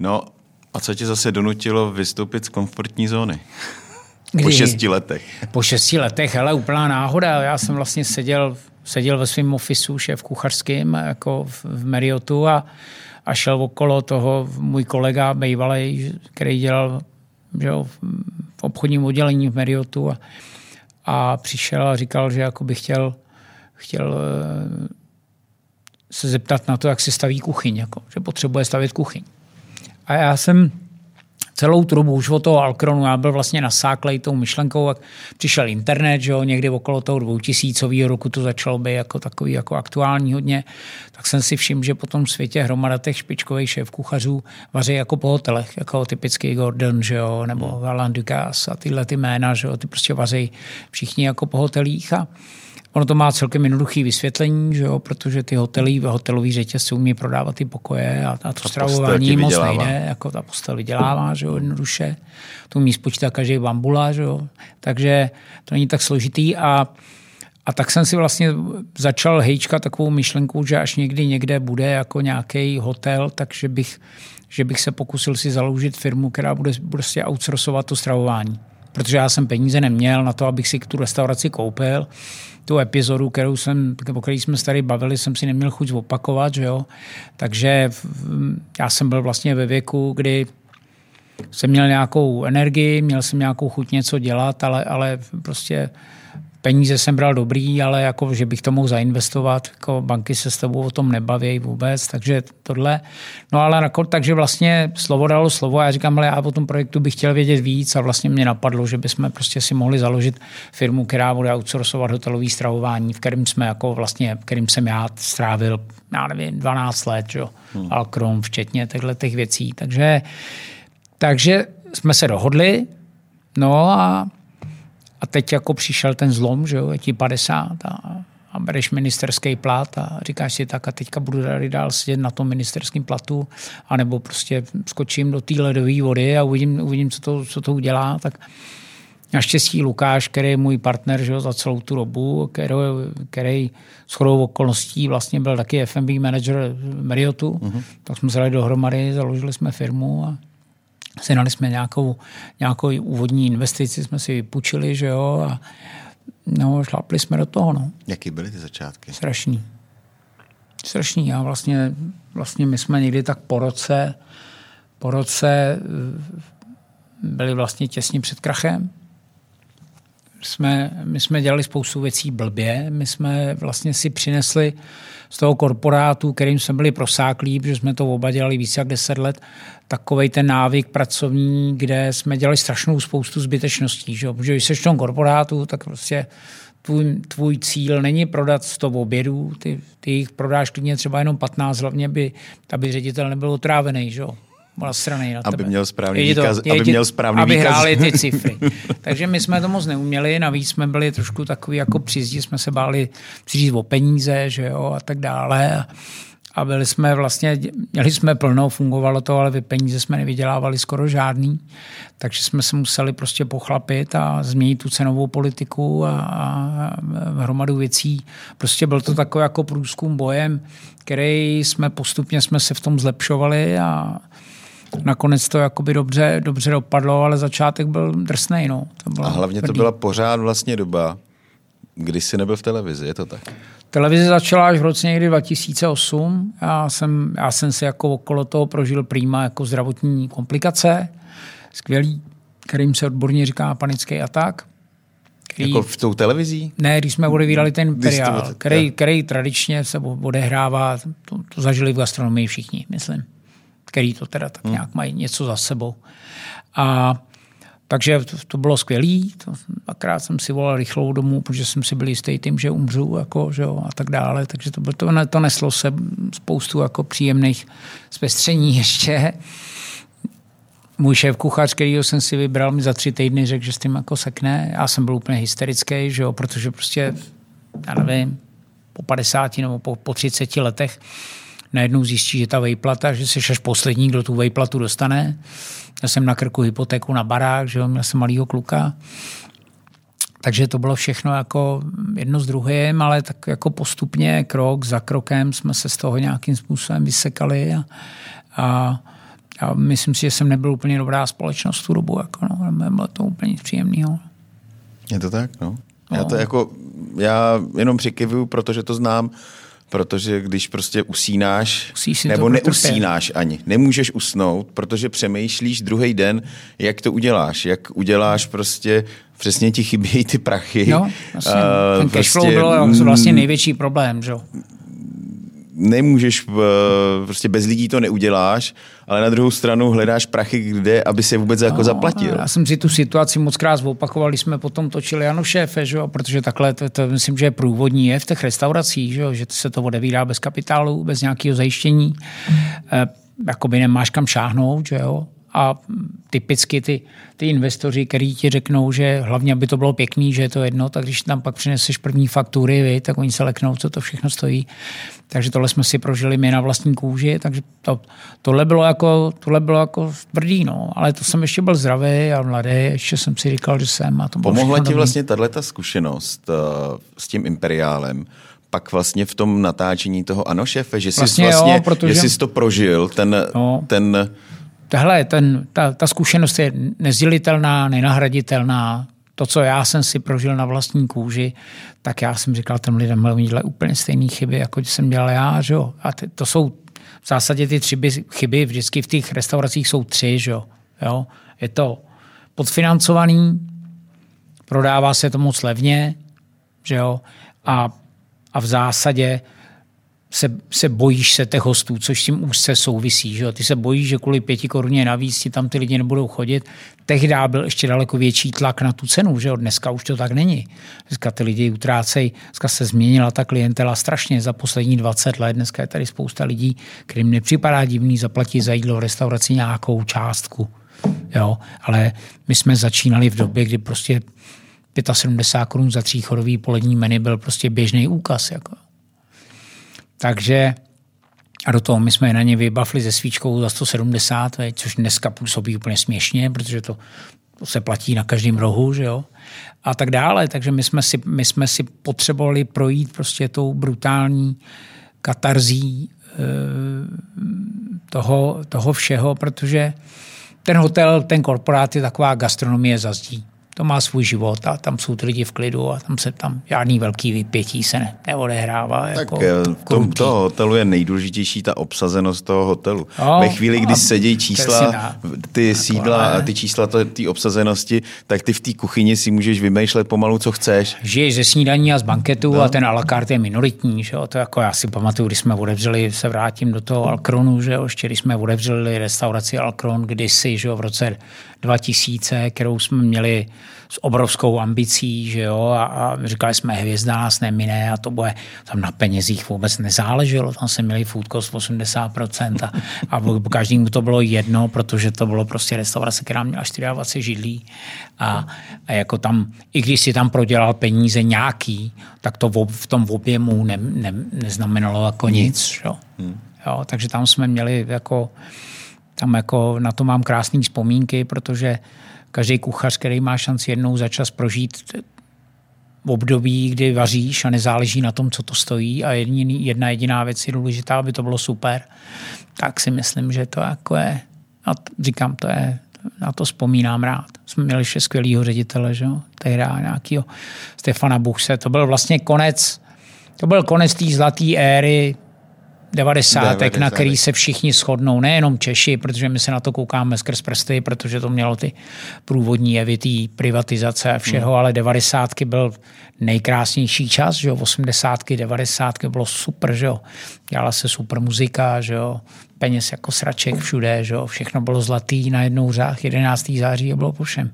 No a co tě zase donutilo vystoupit z komfortní zóny? Kdy? Po šesti letech. Po šesti letech, ale úplná náhoda. Já jsem vlastně seděl, seděl ve svém ofisu šéf kuchařským jako v Marriottu a, a šel okolo toho můj kolega bývalý, který dělal že jo, v obchodním oddělení v Marriottu a, a přišel a říkal, že jako by chtěl, chtěl eh, se zeptat na to, jak se staví kuchyň, jako, že potřebuje stavět kuchyň. A já jsem celou dobu už od toho Alkronu, já byl vlastně nasáklej tou myšlenkou, jak přišel internet, že jo, někdy okolo toho 2000 roku to začalo být jako takový jako aktuální hodně, tak jsem si všiml, že po tom světě hromada těch špičkových šéf kuchařů vaří jako po hotelech, jako typický Gordon, že jo, nebo. Alain Ducasse a tyhle ty jména, že jo, ty prostě vaří všichni jako po hotelích a Ono to má celkem jednoduché vysvětlení, že jo, protože ty hotely, hotelový řetězce umí prodávat ty pokoje a, a to stravování moc nejde, jako ta postel vydělává, že jo, jednoduše. To umí spočítat každý bambula, že jo. Takže to není tak složitý a a tak jsem si vlastně začal hejčkat takovou myšlenku, že až někdy někde bude jako nějaký hotel, takže bych, že bych se pokusil si založit firmu, která bude prostě outsourcovat to stravování. Protože já jsem peníze neměl na to, abych si tu restauraci koupil tu epizodu, kterou jsem, o které jsme se tady bavili, jsem si neměl chuť opakovat, že jo. Takže já jsem byl vlastně ve věku, kdy jsem měl nějakou energii, měl jsem nějakou chuť něco dělat, ale, ale prostě peníze jsem bral dobrý, ale jako, že bych to mohl zainvestovat, jako banky se s tebou o tom nebaví vůbec, takže tohle. No ale jako, takže vlastně slovo dalo slovo a já říkám, ale já o tom projektu bych chtěl vědět víc a vlastně mě napadlo, že bychom prostě si mohli založit firmu, která bude outsourcovat hotelový stravování, v kterým jsme jako vlastně, v kterým jsem já strávil, já nevím, 12 let, jo, hmm. Alkrom, včetně těchto těch věcí. Takže, takže jsme se dohodli, no a a teď jako přišel ten zlom, že jo, je ti 50 a, a bereš ministerský plat a říkáš si tak a teďka budu tady dál sedět na tom ministerském platu anebo prostě skočím do té ledové vody a uvidím, uvidím co, to, co to udělá. Tak Naštěstí Lukáš, který je můj partner že, za celou tu dobu, který, který s chodou okolností vlastně byl taky FMB manager Marriottu, uh-huh. tak jsme se dali dohromady, založili jsme firmu a Sehnali jsme nějakou, nějakou úvodní investici, jsme si vypůjčili, že jo, a no, šlápli jsme do toho, no. Jaký byly ty začátky? Strašný. Strašný. A vlastně, vlastně my jsme někdy tak po roce, po roce eh, byli vlastně těsně před krachem. Jsme, my jsme dělali spoustu věcí blbě. My jsme vlastně si přinesli z toho korporátu, kterým jsme byli prosáklí, protože jsme to oba dělali více jak 10 let, takovej ten návyk pracovní, kde jsme dělali strašnou spoustu zbytečností. Že? Protože když jsi v tom korporátu, tak prostě tvůj, tvůj cíl není prodat 100 obědů, ty, ty jich prodáš klidně třeba jenom 15, hlavně by, aby ředitel nebyl otrávený. Že? Strany na aby tebe. Měl správný výkaz, to, aby měl správný aby výkaz. hráli ty cifry. Takže my jsme to moc neuměli, navíc jsme byli trošku takový jako přizdi, jsme se báli přijít o peníze, že jo, a tak dále. A, a byli jsme vlastně, měli jsme plno, fungovalo to, ale vy peníze jsme nevydělávali skoro žádný, takže jsme se museli prostě pochlapit a změnit tu cenovou politiku a, a hromadu věcí. Prostě byl to takový jako průzkum bojem, který jsme postupně jsme se v tom zlepšovali a nakonec to jakoby dobře, dobře dopadlo, ale začátek byl drsný. No. To bylo a hlavně tvrdý. to byla pořád vlastně doba, kdy jsi nebyl v televizi, je to tak? Televize začala až v roce někdy 2008. Já jsem, já jsem si jako okolo toho prožil prýma jako zdravotní komplikace, skvělý, kterým se odborně říká panický atak. Který, jako v tou televizí? Ne, když jsme odevírali ten imperiál, který, který tradičně se odehrává, to, to zažili v gastronomii všichni, myslím, který to teda tak hmm. nějak mají něco za sebou. A takže to, to bylo skvělé. Akrát jsem si volal rychlou domů, protože jsem si byl jistý tím, že umřu jako, že jo, a tak dále. Takže to, bylo, to, to neslo se spoustu jako příjemných zpestření ještě. Můj šéf kuchař, který jsem si vybral, mi za tři týdny řekl, že s tím jako sekne. Já jsem byl úplně hysterický, že jo, protože prostě, já nevím, po 50 nebo po, po 30 letech najednou zjistí, že ta vejplata, že jsi až poslední, kdo tu vejplatu dostane. Já jsem na krku hypotéku na barák, že jo, měl jsem malýho kluka. Takže to bylo všechno jako jedno s druhým, ale tak jako postupně, krok za krokem jsme se z toho nějakým způsobem vysekali a, a, a myslím si, že jsem nebyl úplně dobrá společnost tu dobu. Jako no, bylo to úplně příjemného. Je to tak, no. Já no. to jako, já jenom přikivuju, protože to znám, protože když prostě usínáš, nebo neusínáš ani, nemůžeš usnout, protože přemýšlíš druhý den, jak to uděláš, jak uděláš prostě přesně ti chybějí ty prachy. No, vlastně. Uh, Ten prostě, cashflow byl mm, vlastně největší problém, že? Nemůžeš, eh, prostě bez lidí to neuděláš, ale na druhou stranu hledáš prachy, kde, aby se vůbec jako no, zaplatil. Já jsem si tu situaci moc krát opakoval, jsme potom točili Janu šéfe, že jo? protože takhle to, to, myslím, že je průvodní je v těch restauracích, že, jo? že se to odevírá bez kapitálu, bez nějakého zajištění. E, jakoby nemáš kam šáhnout, že jo? A typicky ty, ty investoři, kteří ti řeknou, že hlavně, aby to bylo pěkný, že je to jedno, tak když tam pak přineseš první faktury, vy, tak oni se leknou, co to všechno stojí. Takže tohle jsme si prožili my na vlastní kůži, takže to, tohle, bylo jako, tohle bylo jako tvrdý, no. ale to jsem ještě byl zdravý a mladý, ještě jsem si říkal, že jsem. A to Pomohla ti vlastně tato zkušenost uh, s tím imperiálem, pak vlastně v tom natáčení toho Ano šéfe, že jsi vlastně, vlastně jo, protože... že jsi to prožil, ten, no. ten Tahle, ten, ta, ta zkušenost je nezdělitelná, nenahraditelná. To, co já jsem si prožil na vlastní kůži, tak já jsem říkal těm lidem, mají dělat úplně stejné chyby, jako jsem dělal já. Že? A ty, to jsou v zásadě ty tři chyby, vždycky v těch restauracích jsou tři. Že? Jo? Je to podfinancovaný, prodává se to moc levně, že jo? A, a v zásadě se, se bojíš se těch hostů, což s tím úzce souvisí. Že? Ty se bojíš, že kvůli pěti koruně navíc ti tam ty lidi nebudou chodit. Tehdy byl ještě daleko větší tlak na tu cenu, že? Dneska už to tak není. Dneska ty lidi utrácejí, dneska se změnila ta klientela strašně za poslední 20 let. Dneska je tady spousta lidí, kterým nepřipadá divný zaplatit za jídlo v restauraci nějakou částku. Jo? Ale my jsme začínali v době, kdy prostě 75 korun za tříchodový polední menu byl prostě běžný úkaz. Jako. Takže a do toho my jsme na ně vybavili ze svíčkou za 170, což dneska působí úplně směšně, protože to, to se platí na každém rohu, že jo? A tak dále. Takže my jsme si, my jsme si potřebovali projít prostě tou brutální katarzí e, toho, toho všeho, protože ten hotel, ten korporát je taková gastronomie za zdí to má svůj život a tam jsou ty lidi v klidu a tam se tam žádný velký vypětí se ne, neodehrává. Tak jako v tom toho hotelu je nejdůležitější ta obsazenost toho hotelu. No, Ve chvíli, kdy sedí čísla, ty sídla a ty čísla té obsazenosti, tak ty v té kuchyni si můžeš vymýšlet pomalu, co chceš. Žiješ ze snídaní a z banketu no. a ten a la carte je minoritní. Že? To jako já si pamatuju, když jsme otevřeli, se vrátím do toho Alkronu, že ještě když jsme otevřeli restauraci Alkron kdysi, že? v roce 2000, kterou jsme měli s obrovskou ambicí, že jo, a, a říkali jsme, hvězda nás nemine a to bude, tam na penězích vůbec nezáleželo, tam se měli food cost 80% a, a každému to bylo jedno, protože to bylo prostě restaurace, která měla 24 židlí a, a jako tam, i když si tam prodělal peníze nějaký, tak to v, v tom objemu ne, ne, neznamenalo jako nic, jo. Hmm. jo. Takže tam jsme měli jako tam jako na to mám krásné vzpomínky, protože každý kuchař, který má šanci jednou za čas prožít v období, kdy vaříš a nezáleží na tom, co to stojí a jediný, jedna jediná věc je důležitá, aby to bylo super, tak si myslím, že to jako je A říkám, to je, na to vzpomínám rád. Jsme měli ještě skvělýho ředitele, že jo? tehdy nějakého Stefana Buchse. To byl vlastně konec, to byl konec té zlaté éry 90. 90. na který se všichni shodnou, nejenom Češi, protože my se na to koukáme skrz prsty, protože to mělo ty průvodní jevy, ty privatizace a všeho, hmm. ale 90. byl nejkrásnější čas, že jo, 80. 90. bylo super, že jo, dělala se super muzika, že jo, peněz jako sraček všude, že jo, všechno bylo zlatý na jednou řách, 11. září a bylo po všem.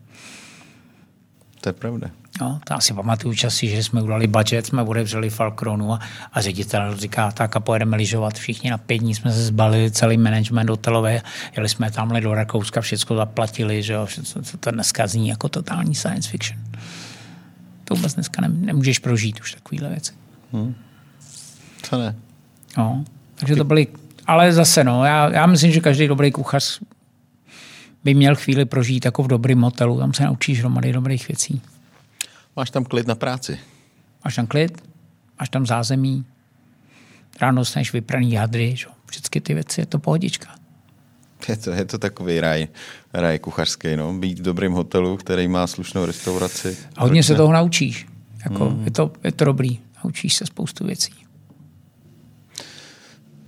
To je pravda. No, to asi pamatuju časy, že jsme udali budget, jsme odevřeli Falkronu a, a ředitel říká, tak a pojedeme lyžovat všichni na pět dní, jsme se zbalili celý management hotelové, jeli jsme tamhle do Rakouska, všechno zaplatili, že jo, to, to dneska zní jako totální science fiction. To vůbec dneska nemůžeš prožít už takovýhle věci. Hmm. To ne. No, takže to byly, ale zase no, já, já myslím, že každý dobrý kuchař by měl chvíli prožít jako v dobrém hotelu, tam se naučíš hromady dobrých věcí. Máš tam klid na práci. Máš tam klid, máš tam zázemí, ráno sneš vypraný hadry, že? všechny ty věci, je to pohodička. Je to, je to takový raj, raj kuchařský, no. být v dobrém hotelu, který má slušnou restauraci. A hodně se toho naučíš. Jako, mm. je, to, je to dobrý. Naučíš se spoustu věcí.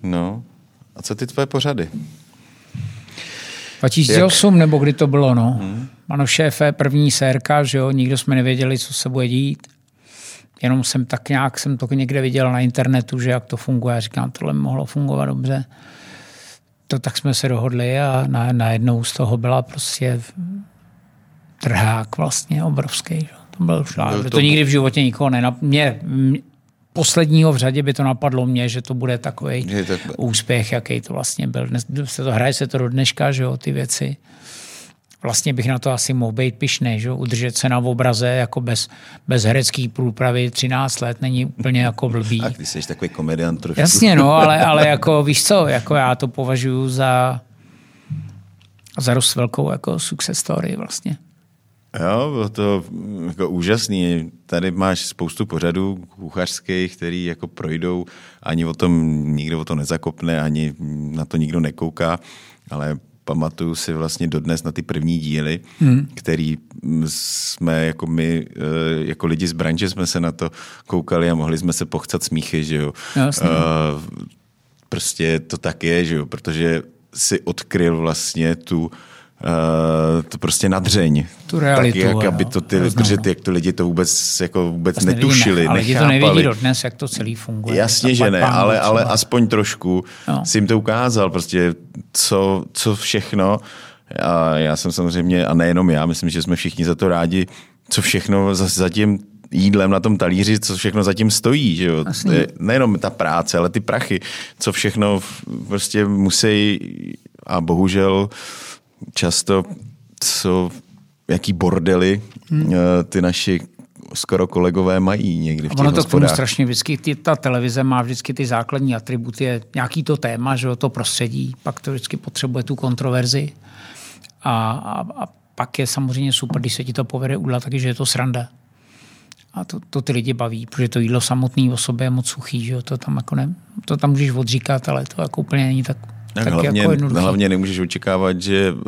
No. A co ty tvoje pořady? 2008 Jak? nebo kdy to bylo, no. Hmm. Ano, šéfe, první sérka, že jo, nikdo jsme nevěděli, co se bude dít. Jenom jsem tak nějak, jsem to někde viděl na internetu, že jak to funguje. Já říkám, tohle mohlo fungovat dobře. To tak jsme se dohodli a na, najednou z toho byla prostě trhák vlastně obrovský. Že? To byl šlák. To, to nikdy v životě nikoho nenap... Mě, posledního v řadě by to napadlo mě, že to bude takový tak... úspěch, jaký to vlastně byl. Dnes se to hraje se to do dneška, že jo, ty věci. Vlastně bych na to asi mohl být pišný, že udržet se na obraze jako bez, bez herecký průpravy 13 let není úplně jako blbý. A ty jsi takový komediant trošku. Jasně, no, ale, ale jako víš co, jako já to považuji za za dost velkou jako success story vlastně. Jo, bylo to jako úžasný. Tady máš spoustu pořadů kuchařských, který jako projdou, ani o tom nikdo o to nezakopne, ani na to nikdo nekouká, ale pamatuju si vlastně dodnes na ty první díly, hmm. který jsme jako my, eh, jako lidi z branže jsme se na to koukali a mohli jsme se pochcat smíchy, že jo. Jasně. Uh, prostě to tak je, že jo, protože si odkryl vlastně tu Uh, to prostě nadřeň. Tu realitu. Tak, jak, aby to ty, protože ty, jak to lidi to vůbec, jako vůbec vlastně netušili, nevíme, ale lidi to nevědí dodnes, jak to celý funguje. Jasně, že ne, ale, ale aspoň trošku no. si jim to ukázal, prostě co, co všechno. A já jsem samozřejmě, a nejenom já, myslím, že jsme všichni za to rádi, co všechno za, za tím jídlem na tom talíři, co všechno zatím stojí. Že jo? Nejenom ta práce, ale ty prachy, co všechno prostě musí a bohužel často, co, jaký bordely hmm. Eh, ty naši skoro kolegové mají někdy v těch ono to k tomu strašně vždycky, ty, ta televize má vždycky ty základní atributy, je nějaký to téma, že to prostředí, pak to vždycky potřebuje tu kontroverzi a, a, a pak je samozřejmě super, když se ti to povede udělat, taky, že je to sranda. A to, to ty lidi baví, protože to jídlo samotné o sobě je moc suchý, že to tam jako ne, to tam můžeš odříkat, ale to jako úplně není tak tak, tak hlavně, jako hlavně nemůžeš očekávat, že uh,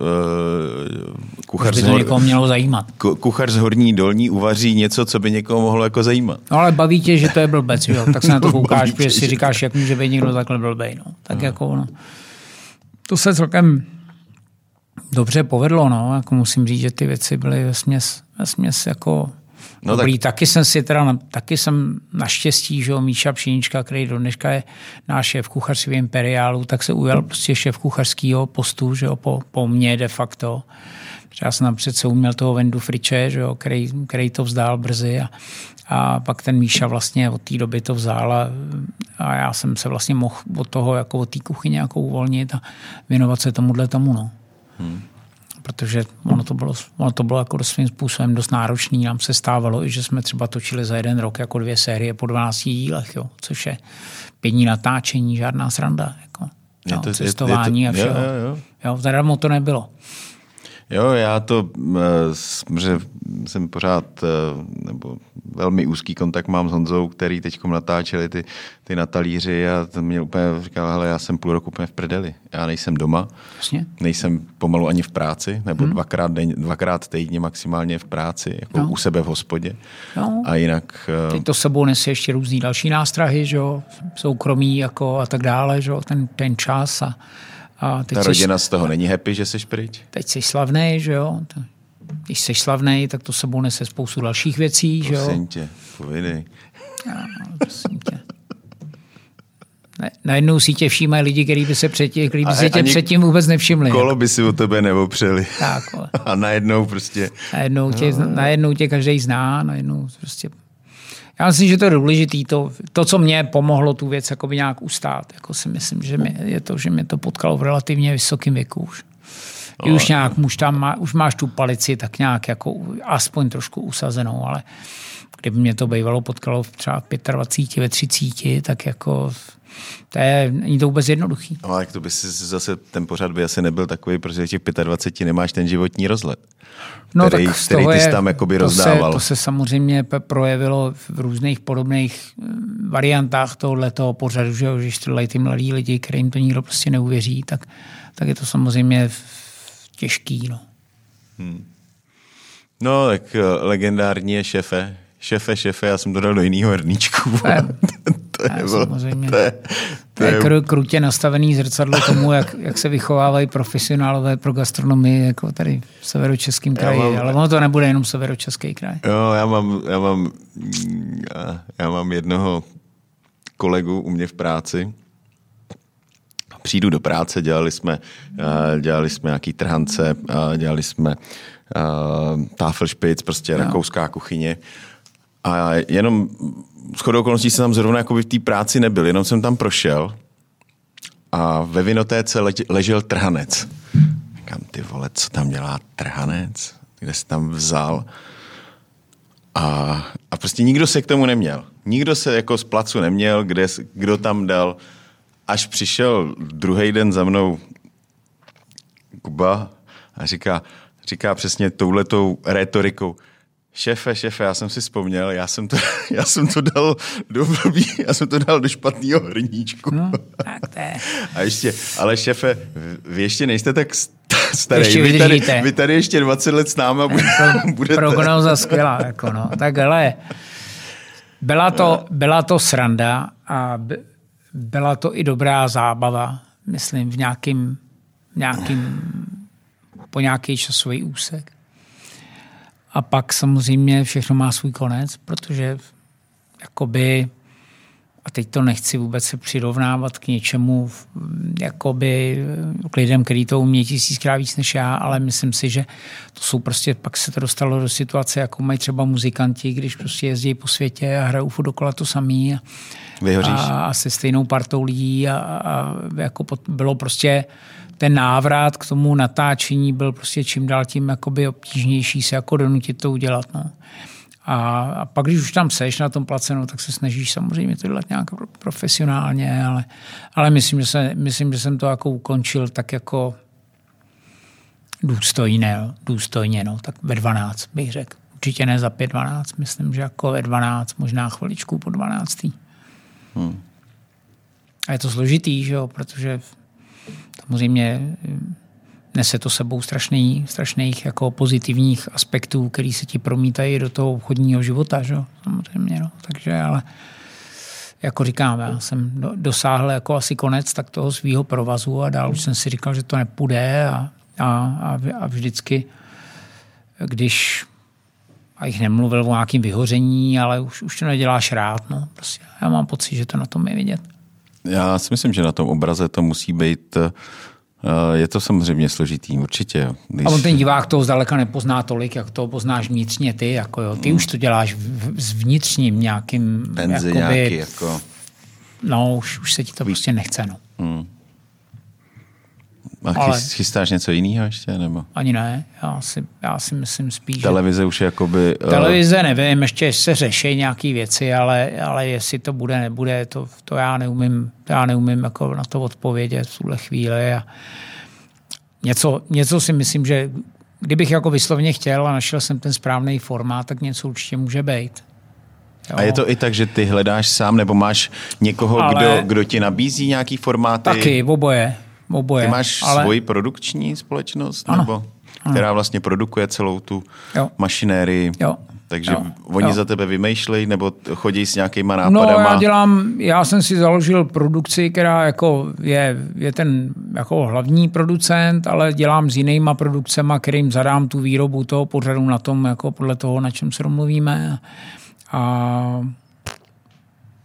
kuchař, by to někoho mělo zajímat. kuchař z horní dolní uvaří něco, co by někoho mohlo jako zajímat. No ale baví tě, že to je blbec, jo? tak se na to koukáš, protože si říkáš, jak může být někdo takhle blbej. No. Tak no. jako, no. To se celkem dobře povedlo, no. jako musím říct, že ty věci byly ve směs, ve směs jako No Dobrý, tak... taky jsem si teda, taky jsem naštěstí, že Míša Pšinička, který do dneška je náš šéf kuchařství Imperiálu, tak se ujal prostě šéf kuchařského postu, že jo, po, po mně de facto. Já jsem tam přece uměl toho Vendu Friče, že jo, který, který to vzdál brzy a, a pak ten Míša vlastně od té doby to vzal a, a, já jsem se vlastně mohl od toho, jako od té kuchyně jako uvolnit a věnovat se tomuhle tomu, no. Hmm protože ono to bylo, ono to bylo jako svým způsobem dost náročný. Nám se stávalo, i že jsme třeba točili za jeden rok jako dvě série po 12 dílech, jo, což je pět dní natáčení, žádná sranda. Jako, jo, to, cestování je, je to, a všeho. Jo, jo, jo. jo, to nebylo. Jo, já to, eh, že jsem pořád, eh, nebo velmi úzký kontakt mám s Honzou, který teď natáčeli ty, ty na talíři a to mě úplně říkal, hele, já jsem půl roku úplně v prdeli. Já nejsem doma, Jasně. nejsem pomalu ani v práci, nebo hmm. dvakrát, den, dvakrát týdně maximálně v práci, jako no. u sebe v hospodě. No. A jinak... Eh, teď to sebou nese ještě různý další nástrahy, že jo, soukromí jako a tak dále, že jo, ten, ten čas a a teď Ta rodina jsi, z toho není happy, že jsi pryč? Teď jsi slavný, že jo? Když jsi slavný, tak to sebou nese spoustu dalších věcí, prosím že jo? Prosím tě, povědej. Já, prosím tě. Ne, najednou si tě všímají lidi, kteří by se, předtím, který by se tě předtím vůbec nevšimli. Kolo by si o tebe neopřeli. Tak. A najednou prostě... Najednou tě, no. najednou tě každý zná, najednou prostě já myslím, že to je důležité. To, to, co mě pomohlo tu věc jakoby nějak ustát, jako si myslím, že mě, je to, že mě to potkalo v relativně vysokém věku už. Kdy už nějak už tam má, už máš tu palici tak nějak jako aspoň trošku usazenou, ale kdyby mě to bývalo potkalo třeba v 25, ve 30, tak jako to je, není to vůbec jednoduchý. No, ale to by si zase, ten pořad by asi nebyl takový, protože těch 25 nemáš ten životní rozhled. No, který, tak který ty jsi tam jakoby to rozdával. Se, to se samozřejmě projevilo v různých podobných mm, variantách tohoto pořadu, že když to ty mladí lidi, kterým to nikdo prostě neuvěří, tak, tak je to samozřejmě těžký. No. Hmm. No, tak eh, legendární je šefe. Šefe, šefe, já jsem to dal do jiného herníčku. to je, samozřejmě. To je, to je, to je krutě nastavený zrcadlo tomu, jak, jak se vychovávají profesionálové pro gastronomii jako tady v severočeském kraji. Mám, ale ono to nebude jenom severočeský kraj. Jo, já mám, já mám, já, mám jednoho kolegu u mě v práci, přijdu do práce, dělali jsme, eh, dělali jsme nějaký trhance, eh, dělali jsme uh, táfelšpic, prostě no. rakouská kuchyně. A jenom shodou okolností jsem tam zrovna jako v té práci nebyl, jenom jsem tam prošel a ve vinotéce ležel trhanec. Říkám, ty vole, co tam dělá trhanec? Kde jsi tam vzal? A, a prostě nikdo se k tomu neměl. Nikdo se jako z placu neměl, kde, kdo tam dal. Až přišel druhý den za mnou Kuba a říká, říká přesně touhletou retorikou, Šéfe, šéfe, já jsem si vzpomněl, já jsem to, já jsem to dal do blbý, já jsem to dal do špatného hrníčku. No, tak to je. A ještě, ale šéfe, vy ještě nejste tak starý. Ještě vy, tady, vy tady ještě 20 let s náma bude, budete. Prognoza skvělá, jako no. Tak hele, byla to, byla to sranda a byla to i dobrá zábava, myslím, v nějakým, nějakým po nějaký časový úsek. A pak samozřejmě všechno má svůj konec, protože jakoby, a teď to nechci vůbec se přirovnávat k něčemu, jakoby k lidem, který to umí tisíckrát víc než já, ale myslím si, že to jsou prostě, pak se to dostalo do situace, jako mají třeba muzikanti, když prostě jezdí po světě a hrajou furt dokola to samý. A, a, a se stejnou partou lidí a, a jako bylo prostě ten návrat k tomu natáčení byl prostě čím dál tím jakoby obtížnější se jako donutit to udělat. No. A, a pak, když už tam seš na tom placenu, tak se snažíš samozřejmě to dělat nějak profesionálně, ale, ale myslím, že se, myslím, že jsem to jako ukončil tak jako důstojně, důstojně no, tak ve 12 bych řekl. Určitě ne za 5-12, myslím, že jako ve 12, možná chviličku po 12. Hmm. A je to složitý, že jo, protože Samozřejmě eh, nese to sebou strašný, strašných jako pozitivních aspektů, který se ti promítají do toho obchodního života, že? samozřejmě. No. Takže ale jako říkám, já jsem dosáhl jako asi konec tak toho svého provazu a dál už jsem si říkal, že to nepůjde a, a, a vždycky, když a jich nemluvil o nějakým vyhoření, ale už, už to neděláš rád. No. Prostě já mám pocit, že to na tom je vidět. Já si myslím, že na tom obraze to musí být eh, je to samozřejmě složitý, určitě. Když... A on ten divák toho zdaleka nepozná tolik, jak to poznáš vnitřně ty. Jako jo. Ty mm. už to děláš v, s vnitřním nějakým... Penze jakoby, nějaký, jako... No, už, už se ti to prostě nechce. No. Mm. A Ale... chystáš něco jiného ještě? Nebo? Ani ne. Já si, já si myslím spíš, Televize že... už je jakoby... Uh... Televize nevím, ještě se řeší nějaké věci, ale, ale jestli to bude, nebude, to, to já neumím, to já neumím jako na to odpovědět v tuhle chvíli. A něco, něco si myslím, že kdybych jako vyslovně chtěl a našel jsem ten správný formát, tak něco určitě může být. Jo. A je to i tak, že ty hledáš sám, nebo máš někoho, ale... kdo, kdo ti nabízí nějaký formáty? Taky, oboje. Oboje. Ty máš ale... svoji produkční společnost? Ano. Nebo, která vlastně produkuje celou tu jo. mašinérii? Jo. Takže jo, oni jo. za tebe vymýšlejí nebo chodí s nějakýma nápadama? No já dělám, já jsem si založil produkci, která jako je, je ten jako hlavní producent, ale dělám s jinýma produkcemi, kterým zadám tu výrobu toho pořadu na tom, jako podle toho, na čem se domluvíme. A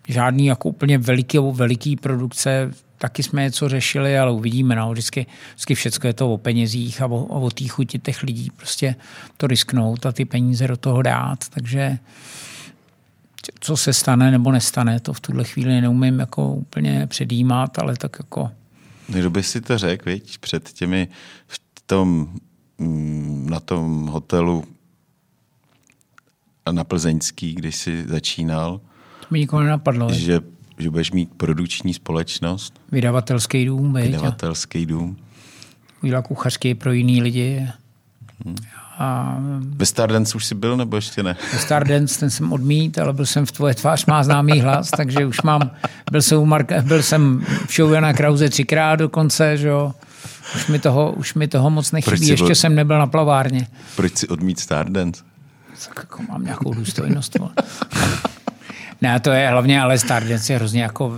žádný jako úplně veliký, veliký produkce taky jsme něco řešili, ale uvidíme. No. Vždycky, vždycky všechno je to o penězích a o, o té chuti těch lidí prostě to risknout a ty peníze do toho dát. Takže co se stane nebo nestane, to v tuhle chvíli neumím jako úplně předjímat, ale tak jako... Kdo by si to řekl, viď, před těmi v tom, mm, na tom hotelu na Plzeňský, když jsi začínal. To mi nikoho nenapadlo. Že že budeš mít produkční společnost. Vydavatelský dům. Vydavatelský dům. Udělal kuchařský pro jiný lidi. Hmm. A... Ve Stardance už jsi byl, nebo ještě ne? Ve Stardance ten jsem odmít, ale byl jsem v Tvoje tvář má známý hlas, takže už mám, byl jsem, u Marka, byl jsem v show Jana Krause třikrát dokonce, že jo. Už mi toho, už mi toho moc nechybí, ještě byl... jsem nebyl na plavárně. Proč si odmít Stardance? Tak jako mám nějakou důstojnost. Ne, to je hlavně, ale Stardance je hrozně jako...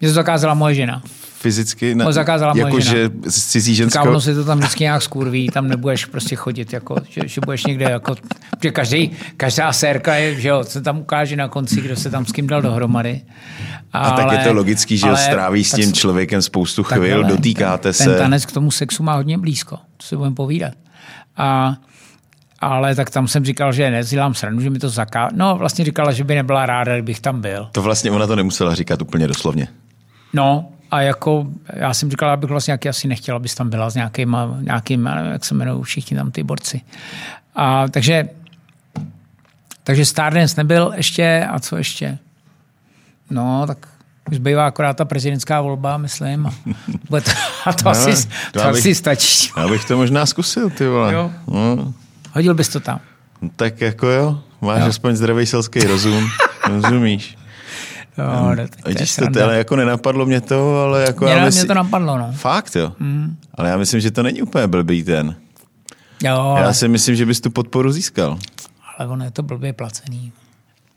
Mě to zakázala moje žena. Fyzicky? Ne, to zakázala jako moje žena. že cizí ženskou... Kámo si to tam vždycky nějak skurví, tam nebudeš prostě chodit, jako, že, že budeš někde jako... Že každý, každá sérka je, že jo, se tam ukáže na konci, kdo se tam s kým dal dohromady. Ale, a tak je to logický, že ale, stráví s tím člověkem spoustu chvil, dotýkáte ten, se. Ten tanec k tomu sexu má hodně blízko, to si budeme povídat. A ale tak tam jsem říkal, že nezdělám srandu, že mi to zaká... No, vlastně říkala, že by nebyla ráda, kdybych tam byl. To vlastně ona to nemusela říkat úplně doslovně. No, a jako já jsem říkal, abych vlastně nějaký asi nechtěl, abys tam byla s nějakým, nějakým jak se jmenují všichni tam ty borci. A, takže, takže Stardance nebyl ještě, a co ještě? No, tak už bývá akorát ta prezidentská volba, myslím. A, to, a to, no, asi, to abych, asi stačí. Já bych to možná zkusil, ty vole. Jo. No. Hodil bys to tam. No, tak jako jo, máš jo. aspoň zdravý selský rozum, rozumíš. No, to, Vidíš to, to, ale jako nenapadlo mě to, ale jako... Mě, mě to napadlo, no. Fakt, jo. Mm. Ale já myslím, že to není úplně blbý ten. Jo. Já si myslím, že bys tu podporu získal. Ale ono je to blbě placený.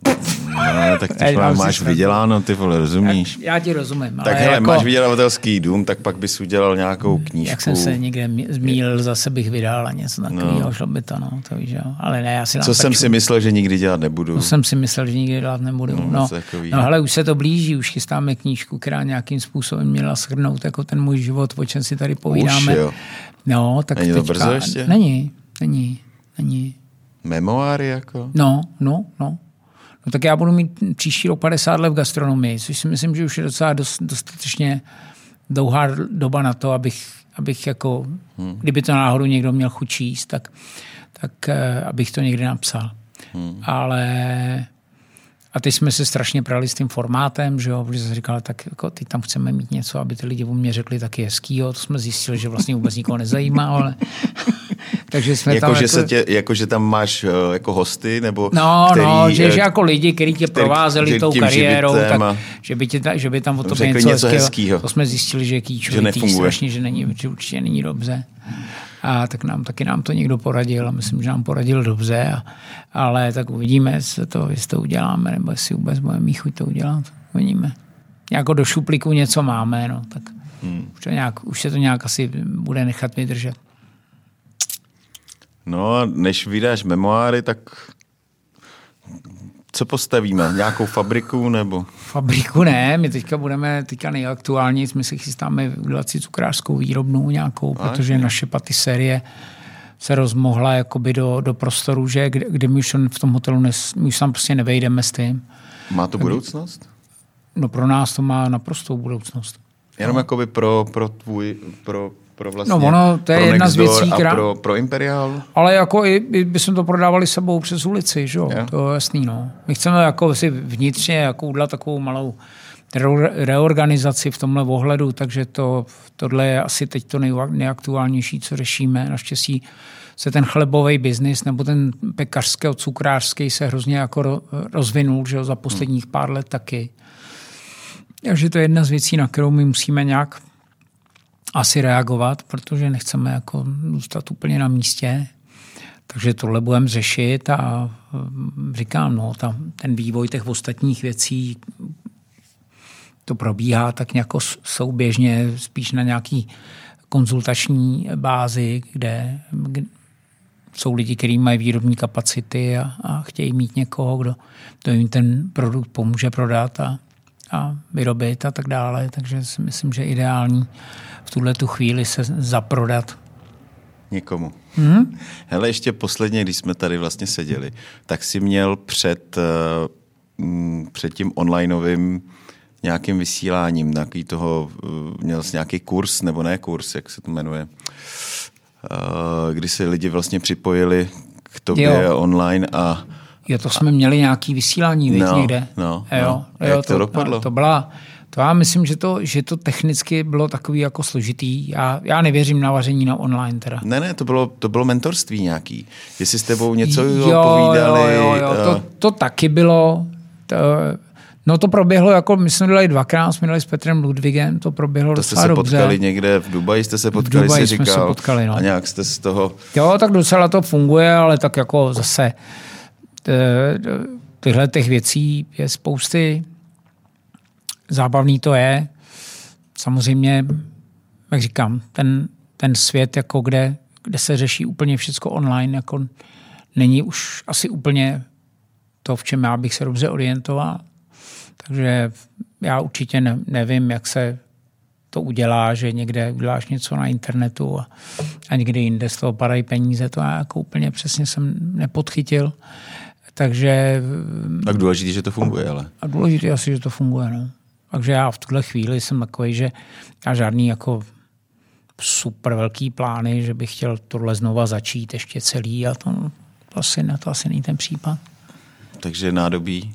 No, tak ty máš, máš vyděláno, ty vole, rozumíš? Já, já ti rozumím. Tak hele, jako, máš vydělavatelský dům, tak pak bys udělal nějakou knížku. Jak jsem se někde zmílil, zase bych vydal a něco takového, no. šlo by to, no, to víš, jo. Ale ne, já si Co jsem si myslel, že nikdy dělat nebudu. To jsem si myslel, že nikdy dělat nebudu. No, no, no ale už se to blíží, už chystáme knížku, která nějakým způsobem měla shrnout jako ten můj život, o čem si tady povídáme. Už, jo. No, tak není to teďka, brzo ještě? Není, není, není. Memoáry jako? No, no, no no tak já budu mít příští rok 50 let v gastronomii, což si myslím, že už je docela dost, dostatečně dlouhá doba na to, abych, abych jako, hmm. kdyby to náhodou někdo měl chuť číst, tak, tak uh, abych to někdy napsal. Hmm. Ale a teď jsme se strašně prali s tím formátem, že jo, protože jsem říkal, tak jako ty tam chceme mít něco, aby ty lidi o mě řekli taky hezkýho. To jsme zjistili, že vlastně vůbec nikoho nezajímá, ale takže jsme jako, tam že jako... Se tě, jako, že tam máš uh, jako hosty, nebo No, který, no, že, že jako lidi, kteří tě provázeli tou kariérou, tak, a... že, by tě, že by tam o to něco, něco hezkýho. To jsme zjistili, že je kýčovitý, že strašně, že, není, že určitě není dobře. A tak nám taky nám to někdo poradil a myslím, že nám poradil dobře. A, ale tak uvidíme, jestli to, jestli to uděláme, nebo jestli vůbec budeme mít chuť to udělat. Uvidíme. Jako do šuplíku něco máme, no, tak hmm. už, to nějak, už se to nějak asi bude nechat vydržet. No a než vydáš memoáry, tak co postavíme? Nějakou fabriku nebo? Fabriku ne, my teďka budeme, teďka nejaktuální, my si chystáme udělat si cukrářskou výrobnu nějakou, a, protože ne. naše patiserie se rozmohla jakoby do, do prostoru, že kde, kde my už v tom hotelu, nes, my už tam prostě nevejdeme s tím. Má to budoucnost? No pro nás to má naprostou budoucnost. Jenom no. jakoby pro, pro tvůj, pro pro vlastně No ono, to je jedna z věcí, která... pro, pro Imperial? Ale jako i, i bychom to prodávali sebou přes ulici, že jo? To je jasný, no. My chceme jako si vnitřně jako udělat takovou malou reorganizaci v tomhle ohledu, takže to, tohle je asi teď to nejaktuálnější, co řešíme. Naštěstí se ten chlebový biznis nebo ten pekařský, cukrářský se hrozně jako rozvinul že jo, za posledních pár let taky. Takže to je jedna z věcí, na kterou my musíme nějak asi reagovat, protože nechceme jako zůstat úplně na místě. Takže tohle budeme řešit a mm, říkám, no, ta, ten vývoj těch ostatních věcí to probíhá tak nějak souběžně, spíš na nějaký konzultační bázi, kde, kde jsou lidi, kteří mají výrobní kapacity a, a chtějí mít někoho, kdo, kdo jim ten produkt pomůže prodat a, a vyrobit a tak dále. Takže si myslím, že ideální v tuhle tu chvíli se zaprodat někomu. Hmm? Hele, ještě posledně, když jsme tady vlastně seděli, tak si měl před, uh, před tím onlineovým nějakým vysíláním, nějaký toho, uh, měl jsi nějaký kurz, nebo ne kurz, jak se to jmenuje, uh, kdy se lidi vlastně připojili k tobě jo. online a Jo, to jsme měli nějaký vysílání, no, někde. No, jo, no. jo, jak to, to dopadlo? To byla, to já myslím, že to, že to technicky bylo takový jako složitý. Já, já nevěřím na vaření na online teda. Ne, ne, to bylo, to bylo mentorství nějaký. Jestli s tebou něco jo, povídali. Jo, jo, jo. To, eh. to taky bylo. To, No to proběhlo, jako my jsme dělali dvakrát, jsme dělali s Petrem Ludvigem, to proběhlo to jste se dobře. potkali někde v Dubaji, jste se potkali, v Dubaji si jsme říkal, se potkali, no. a nějak jste z toho... Jo, tak docela to funguje, ale tak jako zase tyhle těch věcí je spousty. Zábavný to je. Samozřejmě, jak říkám, ten, ten svět, jako kde, kde se řeší úplně všechno online, jako není už asi úplně to, v čem já bych se dobře orientoval. Takže já určitě ne, nevím, jak se to udělá, že někde uděláš něco na internetu a, a někde jinde z toho padají peníze. To já jako úplně přesně jsem nepodchytil. Takže... Tak důležité, že to funguje, ale. A důležité asi, že to funguje, no. Takže já v tuhle chvíli jsem takový, že já žádný jako super velký plány, že bych chtěl tohle znova začít ještě celý a to, to, asi, to asi není ten případ. Takže nádobí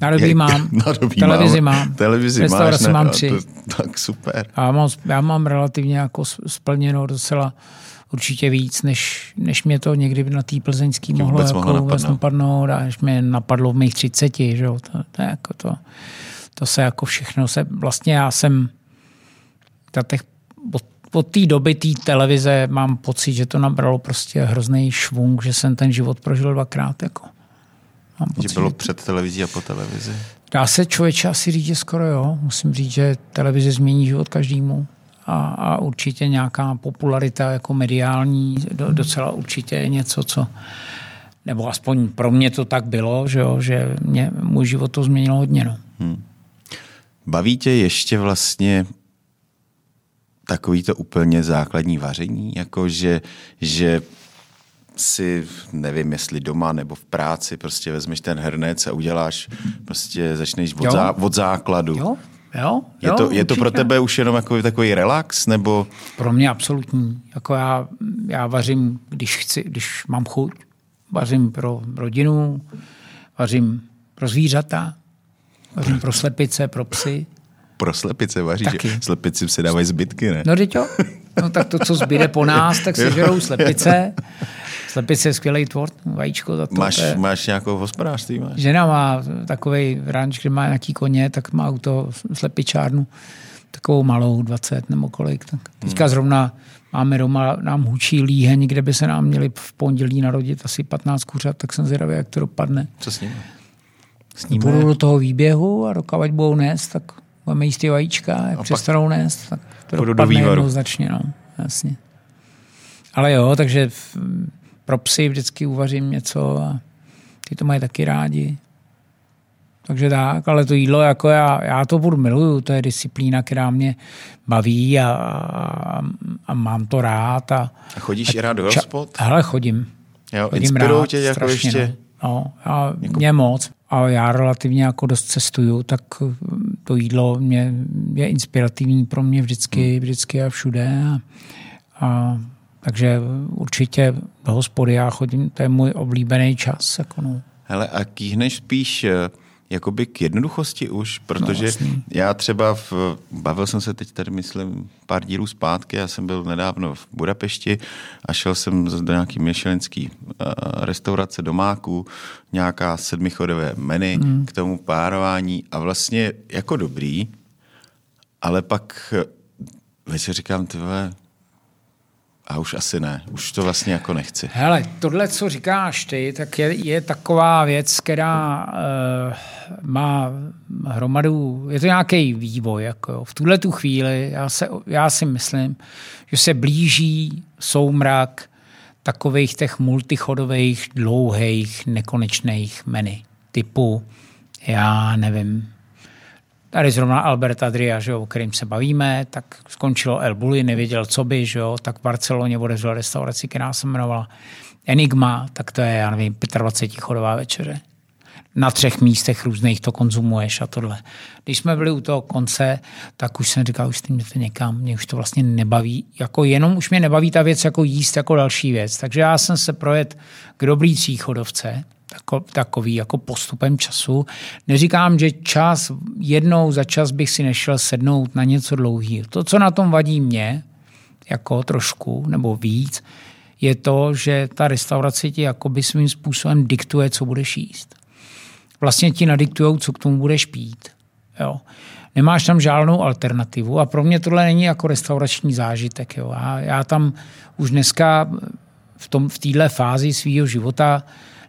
Nádobí je, mám, nádobí televizi mám, mám. televizi máš, ne, mám tři. To, tak super. A mám, já mám relativně jako splněno docela určitě víc, než, než mě to někdy na té plzeňský mohlo, vůbec jako vůbec napadnout a až mě napadlo v mých třiceti. Že? To, to, jako to, to se jako všechno se, vlastně já jsem ta těch, od, od té doby té televize mám pocit, že to nabralo prostě hrozný švung, že jsem ten život prožil dvakrát. Jako. Mám pocit, že bylo před televizí a po televizi? Dá se člověče asi říct, že skoro jo. Musím říct, že televize změní život každému a, a určitě nějaká popularita jako mediální do, docela určitě je něco, co nebo aspoň pro mě to tak bylo, že, jo, že mě, můj život to změnilo hodně. No. Hmm. Baví tě ještě vlastně takový to úplně základní vaření, jako že, že si, nevím, jestli doma nebo v práci, prostě vezmeš ten hrnec a uděláš, prostě začneš od, zá, od základu. Jo, Jo, je, jo, to, je to pro tebe už jenom jako takový relax? nebo? Pro mě absolutní. Jako já, já vařím, když chci, když mám chuť. Vařím pro rodinu, vařím pro zvířata, vařím pro slepice, pro psy. Pro slepice vaříš? Taky. Slepici se dávají zbytky, ne? No, jo. No tak to, co zbyde po nás, tak se žerou slepice. Slepice je skvělý tvor, vajíčko. To, máš, to je... máš nějakou hospodářství? Máš? Žena má takový ranč, kde má nějaký koně, tak má auto slepičárnu, takovou malou, 20 nebo kolik. Tak teďka hmm. zrovna máme doma, nám hučí líheň, kde by se nám měli v pondělí narodit asi 15 kuřat, tak jsem zvědavý, jak to dopadne. Co s nimi? S nimi? Budu do toho výběhu a dokavať budou nést, tak budeme jíst ty vajíčka, jak a přestanou nést, tak to dopadne do jednoznačně. No, jasně. Ale jo, takže pro psy vždycky uvařím něco a ty to mají taky rádi. Takže tak, ale to jídlo, jako já, já to budu miluju, to je disciplína, která mě baví a, a, a mám to rád. A, a chodíš a i rád do hospod? Hele, chodím. Jo, chodím rád, tě jako strašně, ještě? No, no já, jako... mě moc. A já relativně jako dost cestuju, tak to jídlo mě, je inspirativní pro mě vždycky, hmm. vždycky a všude. A, a takže určitě do hospody já chodím, to je můj oblíbený čas. Jako no. Hele, a kýhneš spíš eh, jakoby k jednoduchosti už, protože no, vlastně. já třeba v, bavil jsem se teď tady, myslím, pár dílů zpátky, já jsem byl nedávno v Budapešti a šel jsem do nějaký myšelinský uh, restaurace domáků, nějaká sedmichodové menu mm. k tomu párování a vlastně jako dobrý, ale pak vy si říkám, tyhle, a už asi ne, už to vlastně jako nechci. Hele, tohle, co říkáš ty, tak je, je taková věc, která uh, má hromadu, je to nějaký vývoj. Jako v tuhle tu chvíli já, se, já si myslím, že se blíží soumrak takových těch multichodových, dlouhých, nekonečných menu. Typu, já nevím, tady zrovna Albert Adria, že jo, o kterým se bavíme, tak skončilo El Bulli, nevěděl, co by, že jo, tak v Barceloně otevřel restauraci, která se jmenovala Enigma, tak to je, já nevím, 25 chodová večeře. Na třech místech různých to konzumuješ a tohle. Když jsme byli u toho konce, tak už jsem říkal, už tím to někam, mě už to vlastně nebaví. Jako jenom už mě nebaví ta věc jako jíst jako další věc. Takže já jsem se projet k dobrý tříchodovce, takový jako postupem času. Neříkám, že čas, jednou za čas bych si nešel sednout na něco dlouhého. To, co na tom vadí mě, jako trošku nebo víc, je to, že ta restaurace ti jakoby svým způsobem diktuje, co budeš jíst. Vlastně ti nadiktujou, co k tomu budeš pít. Jo. Nemáš tam žádnou alternativu a pro mě tohle není jako restaurační zážitek. Jo. Já, já tam už dneska v, tom, v téhle fázi svého života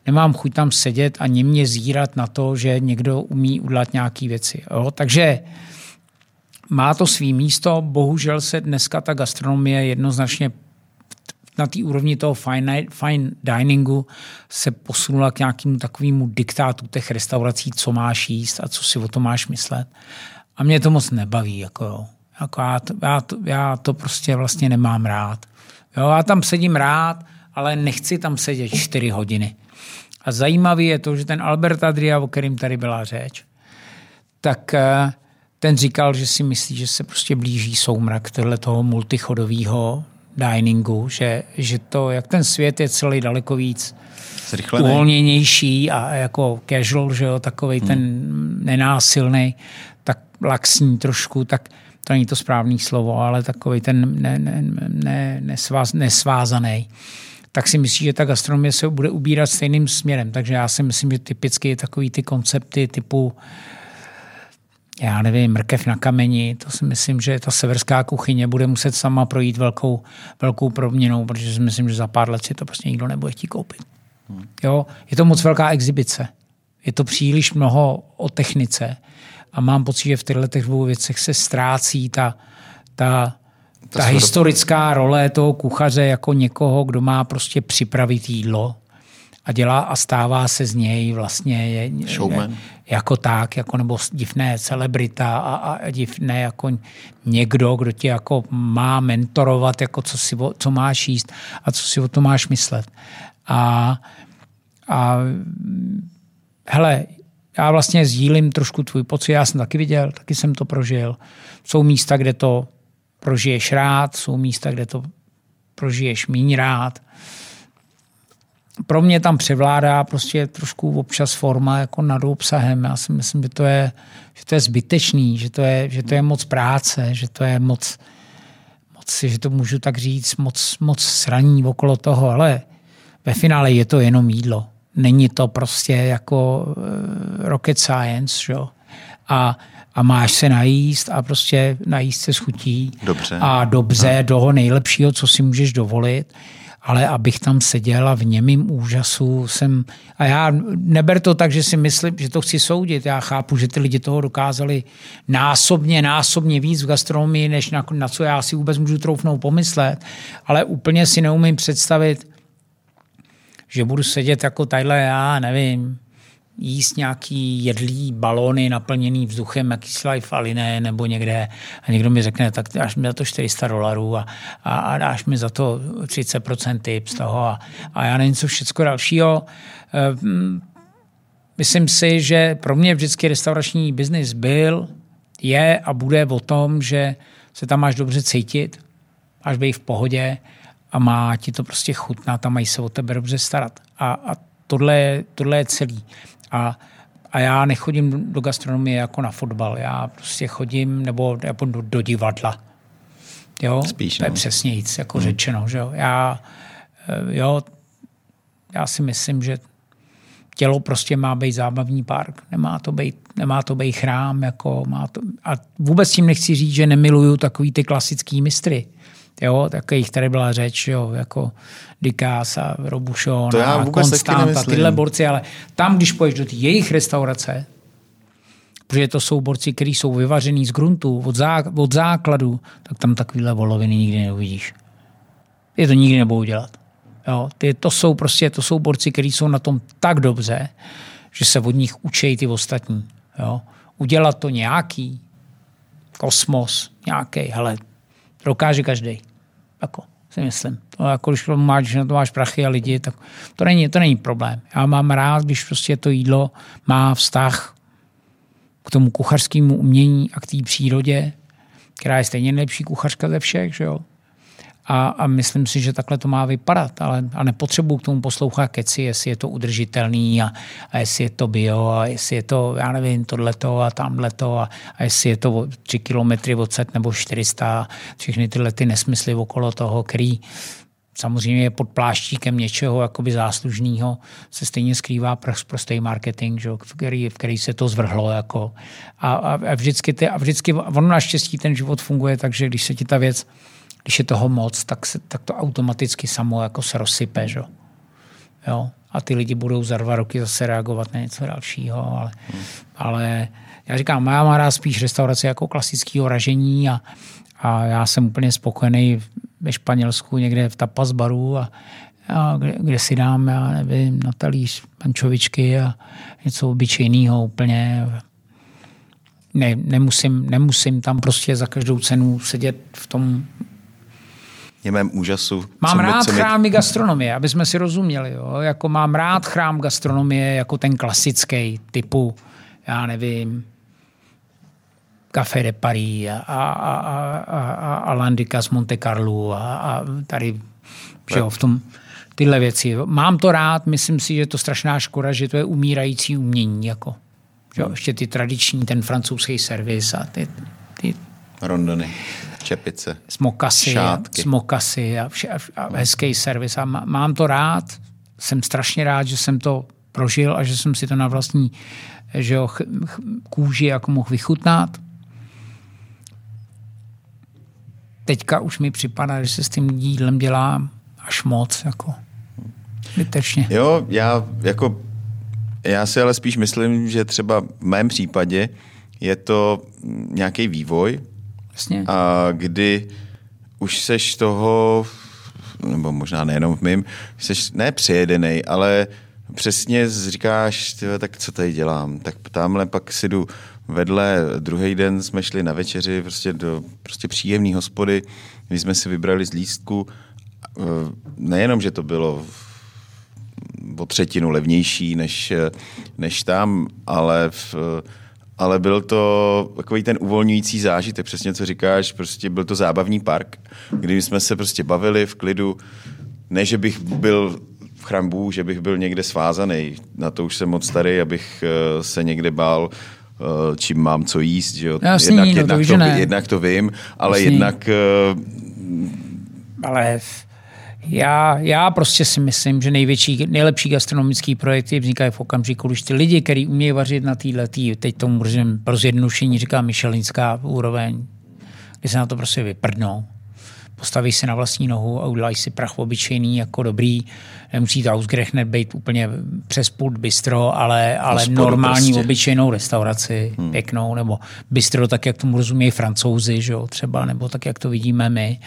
nemám chuť tam sedět a němě zírat na to, že někdo umí udělat nějaké věci. Jo? Takže má to svý místo, bohužel se dneska ta gastronomie jednoznačně na té úrovni toho fine, fine diningu se posunula k nějakému takovému diktátu těch restaurací, co máš jíst a co si o tom máš myslet. A mě to moc nebaví. Jako. Jako já, to, já, to, já to prostě vlastně nemám rád. Jo, já tam sedím rád, ale nechci tam sedět čtyři hodiny. A zajímavý je to, že ten Albert Adria, o kterým tady byla řeč, tak eh, ten říkal, že si myslí, že se prostě blíží soumrak tohle toho multichodového diningu, že, že to, jak ten svět je celý daleko víc Zrychlený. uvolněnější a jako casual, že jo, takový hmm. ten nenásilný, tak laxní trošku, tak to není to správné slovo, ale takový ten ne, ne, ne, nesváz, nesvázaný tak si myslí, že ta gastronomie se bude ubírat stejným směrem. Takže já si myslím, že typicky je takový ty koncepty typu já nevím, mrkev na kameni, to si myslím, že ta severská kuchyně bude muset sama projít velkou, velkou proměnou, protože si myslím, že za pár let si to prostě nikdo nebude chtít koupit. Hmm. Jo? Je to moc velká exibice. Je to příliš mnoho o technice a mám pocit, že v těchto dvou věcech se ztrácí ta, ta ta historická role toho kuchaře jako někoho, kdo má prostě připravit jídlo a dělá a stává se z něj vlastně je, Showman. jako tak, jako nebo divné celebrita a, a divné jako někdo, kdo tě jako má mentorovat, jako co, si, co máš jíst a co si o to máš myslet. A, a hele, já vlastně sdílím trošku tvůj pocit, já jsem taky viděl, taky jsem to prožil. Jsou místa, kde to prožiješ rád, jsou místa, kde to prožiješ míň rád. Pro mě tam převládá prostě trošku občas forma jako nad obsahem. Já si myslím, že to je, že to je zbytečný, že to je, že to je moc práce, že to je moc, moc, že to můžu tak říct, moc, moc sraní okolo toho, ale ve finále je to jenom jídlo. Není to prostě jako uh, rocket science, že? A a máš se najíst a prostě najíst se schutí. Dobře. A dobře, no. toho nejlepšího, co si můžeš dovolit ale abych tam seděl a v němým úžasu jsem... A já neber to tak, že si myslím, že to chci soudit. Já chápu, že ty lidi toho dokázali násobně, násobně víc v gastronomii, než na, na co já si vůbec můžu troufnout pomyslet. Ale úplně si neumím představit, že budu sedět jako tadyhle, já nevím, jíst nějaký jedlý balony naplněný vzduchem, life aliné nebo někde a někdo mi řekne, tak dáš mi za to 400 dolarů a, a, a dáš mi za to 30% tip z toho a, a já nevím, co všechno dalšího. Ehm, myslím si, že pro mě vždycky restaurační biznis byl, je a bude o tom, že se tam máš dobře cítit, máš být v pohodě a má ti to prostě chutnat a mají se o tebe dobře starat. A, a tohle, tohle je celý. A, a já nechodím do gastronomie jako na fotbal. Já prostě chodím nebo, nebo do, do divadla. Jo? Spíš, to je no. přesně nic, jako hmm. řečeno. Že jo? Já, eh, jo, já si myslím, že tělo prostě má být zábavní park. Nemá to být, nemá to být chrám. Jako má to, a vůbec tím nechci říct, že nemiluju takový ty klasický mistry. Jo, takových tady byla řeč, jo, jako Dikás a Robušon a Konstant a tyhle borci, ale tam, když poješ do jejich restaurace, protože to jsou borci, kteří jsou vyvařený z gruntu, od, zá, od základu, tak tam takovýhle voloviny nikdy neuvidíš. Je to nikdy nebudou dělat. Jo, ty, to jsou prostě, to jsou borci, kteří jsou na tom tak dobře, že se od nich učí ty ostatní. Jo. Udělat to nějaký kosmos, nějaký, hele, dokáže každý. Jako, si myslím. To jako, když, máš, když na to máš prachy a lidi, tak to není, to není problém. Já mám rád, když prostě to jídlo má vztah k tomu kuchařskému umění a k té přírodě, která je stejně nejlepší kuchařka ze všech, že jo? A, a myslím si, že takhle to má vypadat, ale a nepotřebuji k tomu poslouchat keci, jestli je to udržitelný a, a jestli je to bio a jestli je to, já nevím, tohleto a tamhleto a, a jestli je to 3 kilometry odset nebo 400, všechny tyhle ty nesmysly okolo toho, který samozřejmě je pod pláštíkem něčeho jakoby záslužného, se stejně skrývá prostý marketing, že, v, který, v který se to zvrhlo. Jako. A, a, a, vždycky ty, a vždycky, ono naštěstí ten život funguje tak, že když se ti ta věc když je toho moc, tak, se, tak to automaticky samo jako se rozsype. Že? Jo? A ty lidi budou za dva roky zase reagovat na něco dalšího. Ale, hmm. ale já říkám, já mám rád spíš restaurace jako klasického ražení a, a já jsem úplně spokojený ve Španělsku někde v tapas baru a, a kde, kde, si dám, já nevím, na talíř pančovičky a něco obyčejného úplně. Ne, nemusím, nemusím tam prostě za každou cenu sedět v tom je mém úžasu. Mám co rád co chrámy mi... gastronomie, aby jsme si rozuměli. Jo? Jako mám rád chrám gastronomie jako ten klasický typu, já nevím, Café de Paris a, a, a, a, a Landika z Monte Carlo a, a tady že jo, v tom tyhle věci. Mám to rád, myslím si, že je to strašná škoda, že to je umírající umění. Jako, že jo, ještě ty tradiční, ten francouzský servis a ty, ty Rondony čepice, smokasy, šátky. smokasy a, vše, a hezký servis. A mám to rád, jsem strašně rád, že jsem to prožil a že jsem si to na vlastní že jo, ch, ch, kůži jako mohl vychutnat. Teďka už mi připadá, že se s tím dílem dělá až moc. Jako. Vytečně. Jo, já jako já si ale spíš myslím, že třeba v mém případě je to nějaký vývoj, Jasně. A kdy už seš toho, nebo možná nejenom v mým, seš ne přejedenej, ale přesně říkáš, tyhle, tak co tady dělám? Tak tamhle pak si jdu vedle, druhý den jsme šli na večeři prostě do prostě příjemné hospody, kdy jsme si vybrali z lístku. E, nejenom, že to bylo o třetinu levnější než, než tam, ale v, ale byl to takový ten uvolňující zážitek, přesně co říkáš, prostě byl to zábavní park, kdy jsme se prostě bavili v klidu, ne, že bych byl v chrambu, že bych byl někde svázaný, na to už jsem moc starý, abych eh, se někde bál, eh, čím mám co jíst, že jo? Jasný, jednak, no, jednak, to, to jednak to vím, ale Jasný. jednak... Eh, ale já, já prostě si myslím, že největší, nejlepší gastronomický projekty vznikají v okamžiku, když ty lidi, kteří umějí vařit na téhle, teď tomu pro zjednodušení říká Michelinská úroveň, kdy se na to prostě vyprdnou postaví si na vlastní nohu a udělají si prach obyčejný jako dobrý. Nemusí to ausgerechnet být úplně přes pult bistro, ale, ale normální prostě. obyčejnou restauraci, hmm. pěknou, nebo bistro tak, jak tomu rozumějí francouzi, že jo, třeba, nebo tak, jak to vidíme my.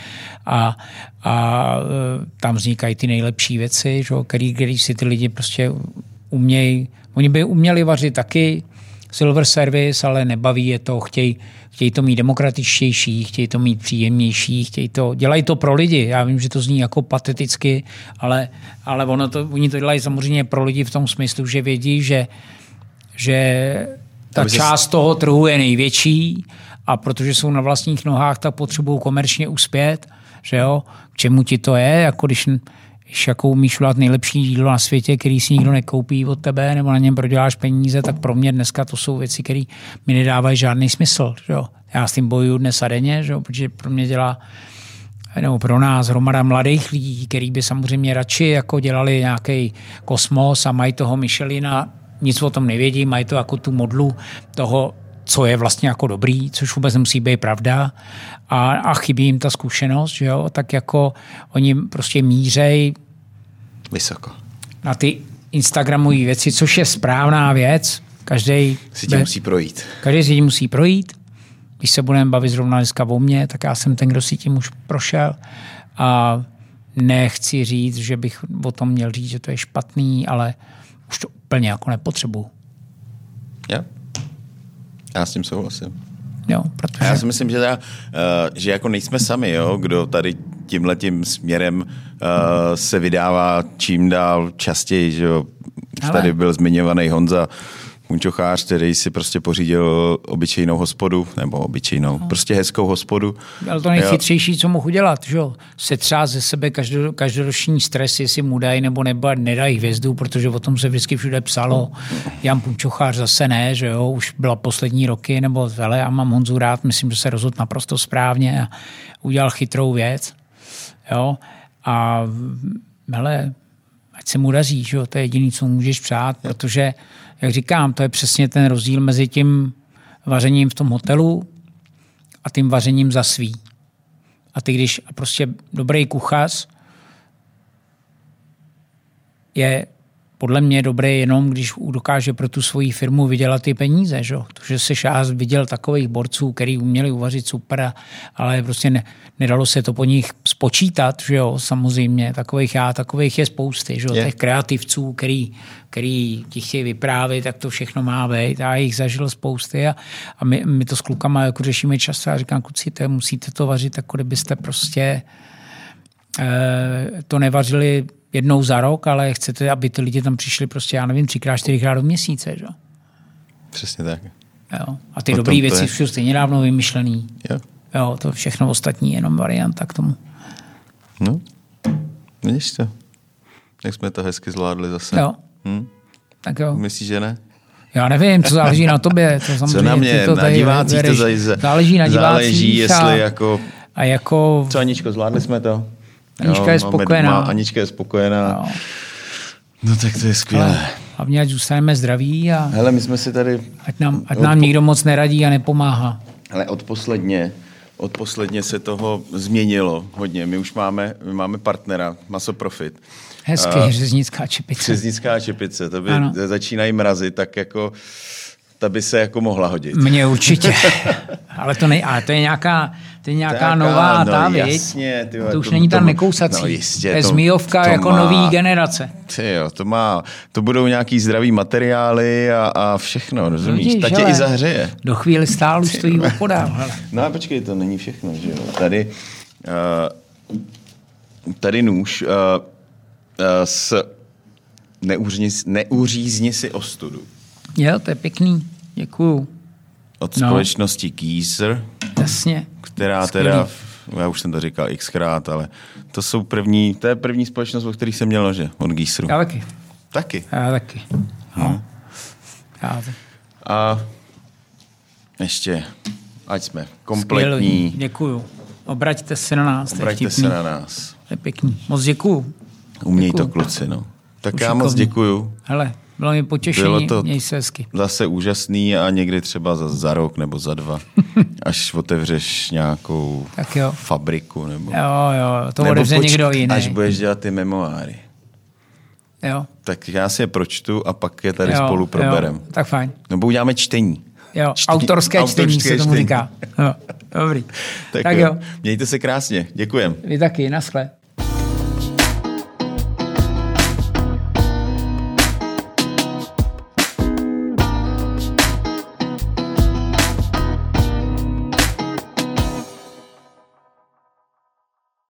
A, a e, tam vznikají ty nejlepší věci, že jo, který, který si ty lidi prostě umějí. Oni by uměli vařit taky, silver service, ale nebaví je to, chtějí chtějí to mít demokratičtější, chtějí to mít příjemnější, chtějí to, dělají to pro lidi. Já vím, že to zní jako pateticky, ale, ale ono to, oni to dělají samozřejmě pro lidi v tom smyslu, že vědí, že, že ta část toho trhu je největší a protože jsou na vlastních nohách, tak potřebují komerčně uspět, že jo, k čemu ti to je, jako když když jako umíš udělat nejlepší jídlo na světě, který si nikdo nekoupí od tebe, nebo na něm proděláš peníze, tak pro mě dneska to jsou věci, které mi nedávají žádný smysl. Že? Já s tím bojuju dnes a denně, že protože pro mě dělá nebo pro nás hromada mladých lidí, který by samozřejmě radši jako dělali nějaký kosmos a mají toho Michelina, nic o tom nevědí, mají to jako tu modlu toho, co je vlastně jako dobrý, což vůbec nemusí být pravda a, a chybí jim ta zkušenost, že jo? tak jako oni prostě mířej Vysoko. na ty Instagramové věci, což je správná věc. Každý Si tím musí projít. Každý si tím musí projít. Když se budeme bavit zrovna dneska o mně, tak já jsem ten, kdo si tím už prošel. A nechci říct, že bych o tom měl říct, že to je špatný, ale už to úplně jako nepotřebuju. Já? Já s tím souhlasím. Jo, A protože... já si myslím, že, teda, uh, že jako nejsme sami, jo, kdo tady tímhletím směrem uh, se vydává čím dál častěji, že jo. Už Ale- tady byl zmiňovaný Honza Punčochář, který si prostě pořídil obyčejnou hospodu, nebo obyčejnou, no. prostě hezkou hospodu. Ale to nejchytřejší, co mohu udělat, že jo? Setřát ze sebe každo, každoroční stres, jestli mu dají nebo nebo nedají hvězdu, protože o tom se vždycky všude psalo. Jan Punčochář zase ne, že jo? Už byla poslední roky, nebo vele, já mám Honzu rád, myslím, že se rozhodl naprosto správně a udělal chytrou věc. Jo? A hele, ať se mu daří, že jo? to je jediné, co můžeš přát, protože, jak říkám, to je přesně ten rozdíl mezi tím vařením v tom hotelu a tím vařením za svý. A ty, když prostě dobrý kuchař je podle mě dobrý jenom, když dokáže pro tu svoji firmu vydělat ty peníze. Že? To, že se šás viděl takových borců, který uměli uvařit super, ale prostě ne, nedalo se to po nich spočítat, že jo, samozřejmě. Takových já, takových je spousty, že jo, Je. těch kreativců, který, který ti chtějí vyprávět, tak to všechno má být. Já jich zažil spousty a, a my, my, to s klukama jako řešíme často a říkám, kluci, to musíte to vařit, jako kdybyste prostě eh, to nevařili jednou za rok, ale chcete, aby ty lidi tam přišli prostě, já nevím, třikrát, čtyřikrát do měsíce, že? jo? Přesně tak. Jo. A ty dobré věci je. jsou stejně dávno vymyšlený. Jo. Jo, to všechno ostatní je jenom varianta k tomu. No, vidíš to. Jak jsme to hezky zvládli zase. Jo. Hm? Tak jo. Myslíš, že ne? Já nevím, co záleží na tobě. To samozřejmě, Co na ty mě, to na divácích to zajze. Záleží na divácích. Záleží, jestli a, jako... a jako Co Aničko, zvládli jsme to? Anička je máme- spokojená. Má, Anička je spokojená. Jo. No tak to je skvělé. ale hlavně ať zůstaneme zdraví a Hele, my jsme si tady, ať nám, ať nám nikdo moc neradí a nepomáhá. hele, odposledně, odposledně se toho změnilo hodně. My už máme, my máme partnera, Maso Profit. Hezky, A- řeznická čepice. Přeznická čepice, to by Ano. začínají mrazit, tak jako ta by se jako mohla hodit. Mně určitě. ale, to nej, ale to je nějaká, to je nějaká Taká, nová no, ta, viď? jasně, ty vole, To už to- není ta to- nekousací. no jistě, to je to- zmijovka to jako má- nový generace. Ty jo, to má, to budou nějaký zdravý materiály a, a všechno, rozumíš? Vidíš, Ta tě hele, i zahřeje. Do chvíli stálu stojí opodál. hele. No a počkej, to není všechno, že jo? Tady, uh, tady nůž uh, uh, s neuřízni, neuřízni si ostudu Jo, to je pěkný. Děkuju. od No. společnosti Kýser, Jasně. Která Skvělý. teda, já už jsem to říkal xkrát, ale to jsou první, to je první společnost, o který jsem měl nože, od Gísru. Já taky. Taky. Já taky. No. Já taky. A ještě, ať jsme Skvělý. kompletní, Děkuju. Obraťte se na nás. obraťte se na nás. To je pěkný. Moc děkuju. Uměj Děkuju. to kluci, no. Tak Už já moc šikovný. děkuju. Hele, bylo mi potěšení. Bylo to- Měj se hezky. Zase úžasný a někdy třeba za, za rok nebo za dva, až otevřeš nějakou Tak jo. fabriku nebo, Jo, jo, to nebo odevře počk- někdo jiný. až budeš dělat ty memoáry. Jo, Tak já si je pročtu a pak je tady jo, spolu proberem. Jo, tak fajn. Nebo uděláme čtení. Jo, Čtení- autorské čtení autorské se tomu čtení. říká. Jo, dobrý. Tak, tak jo. jo, Mějte se krásně. Děkujem. vy taky, naschle.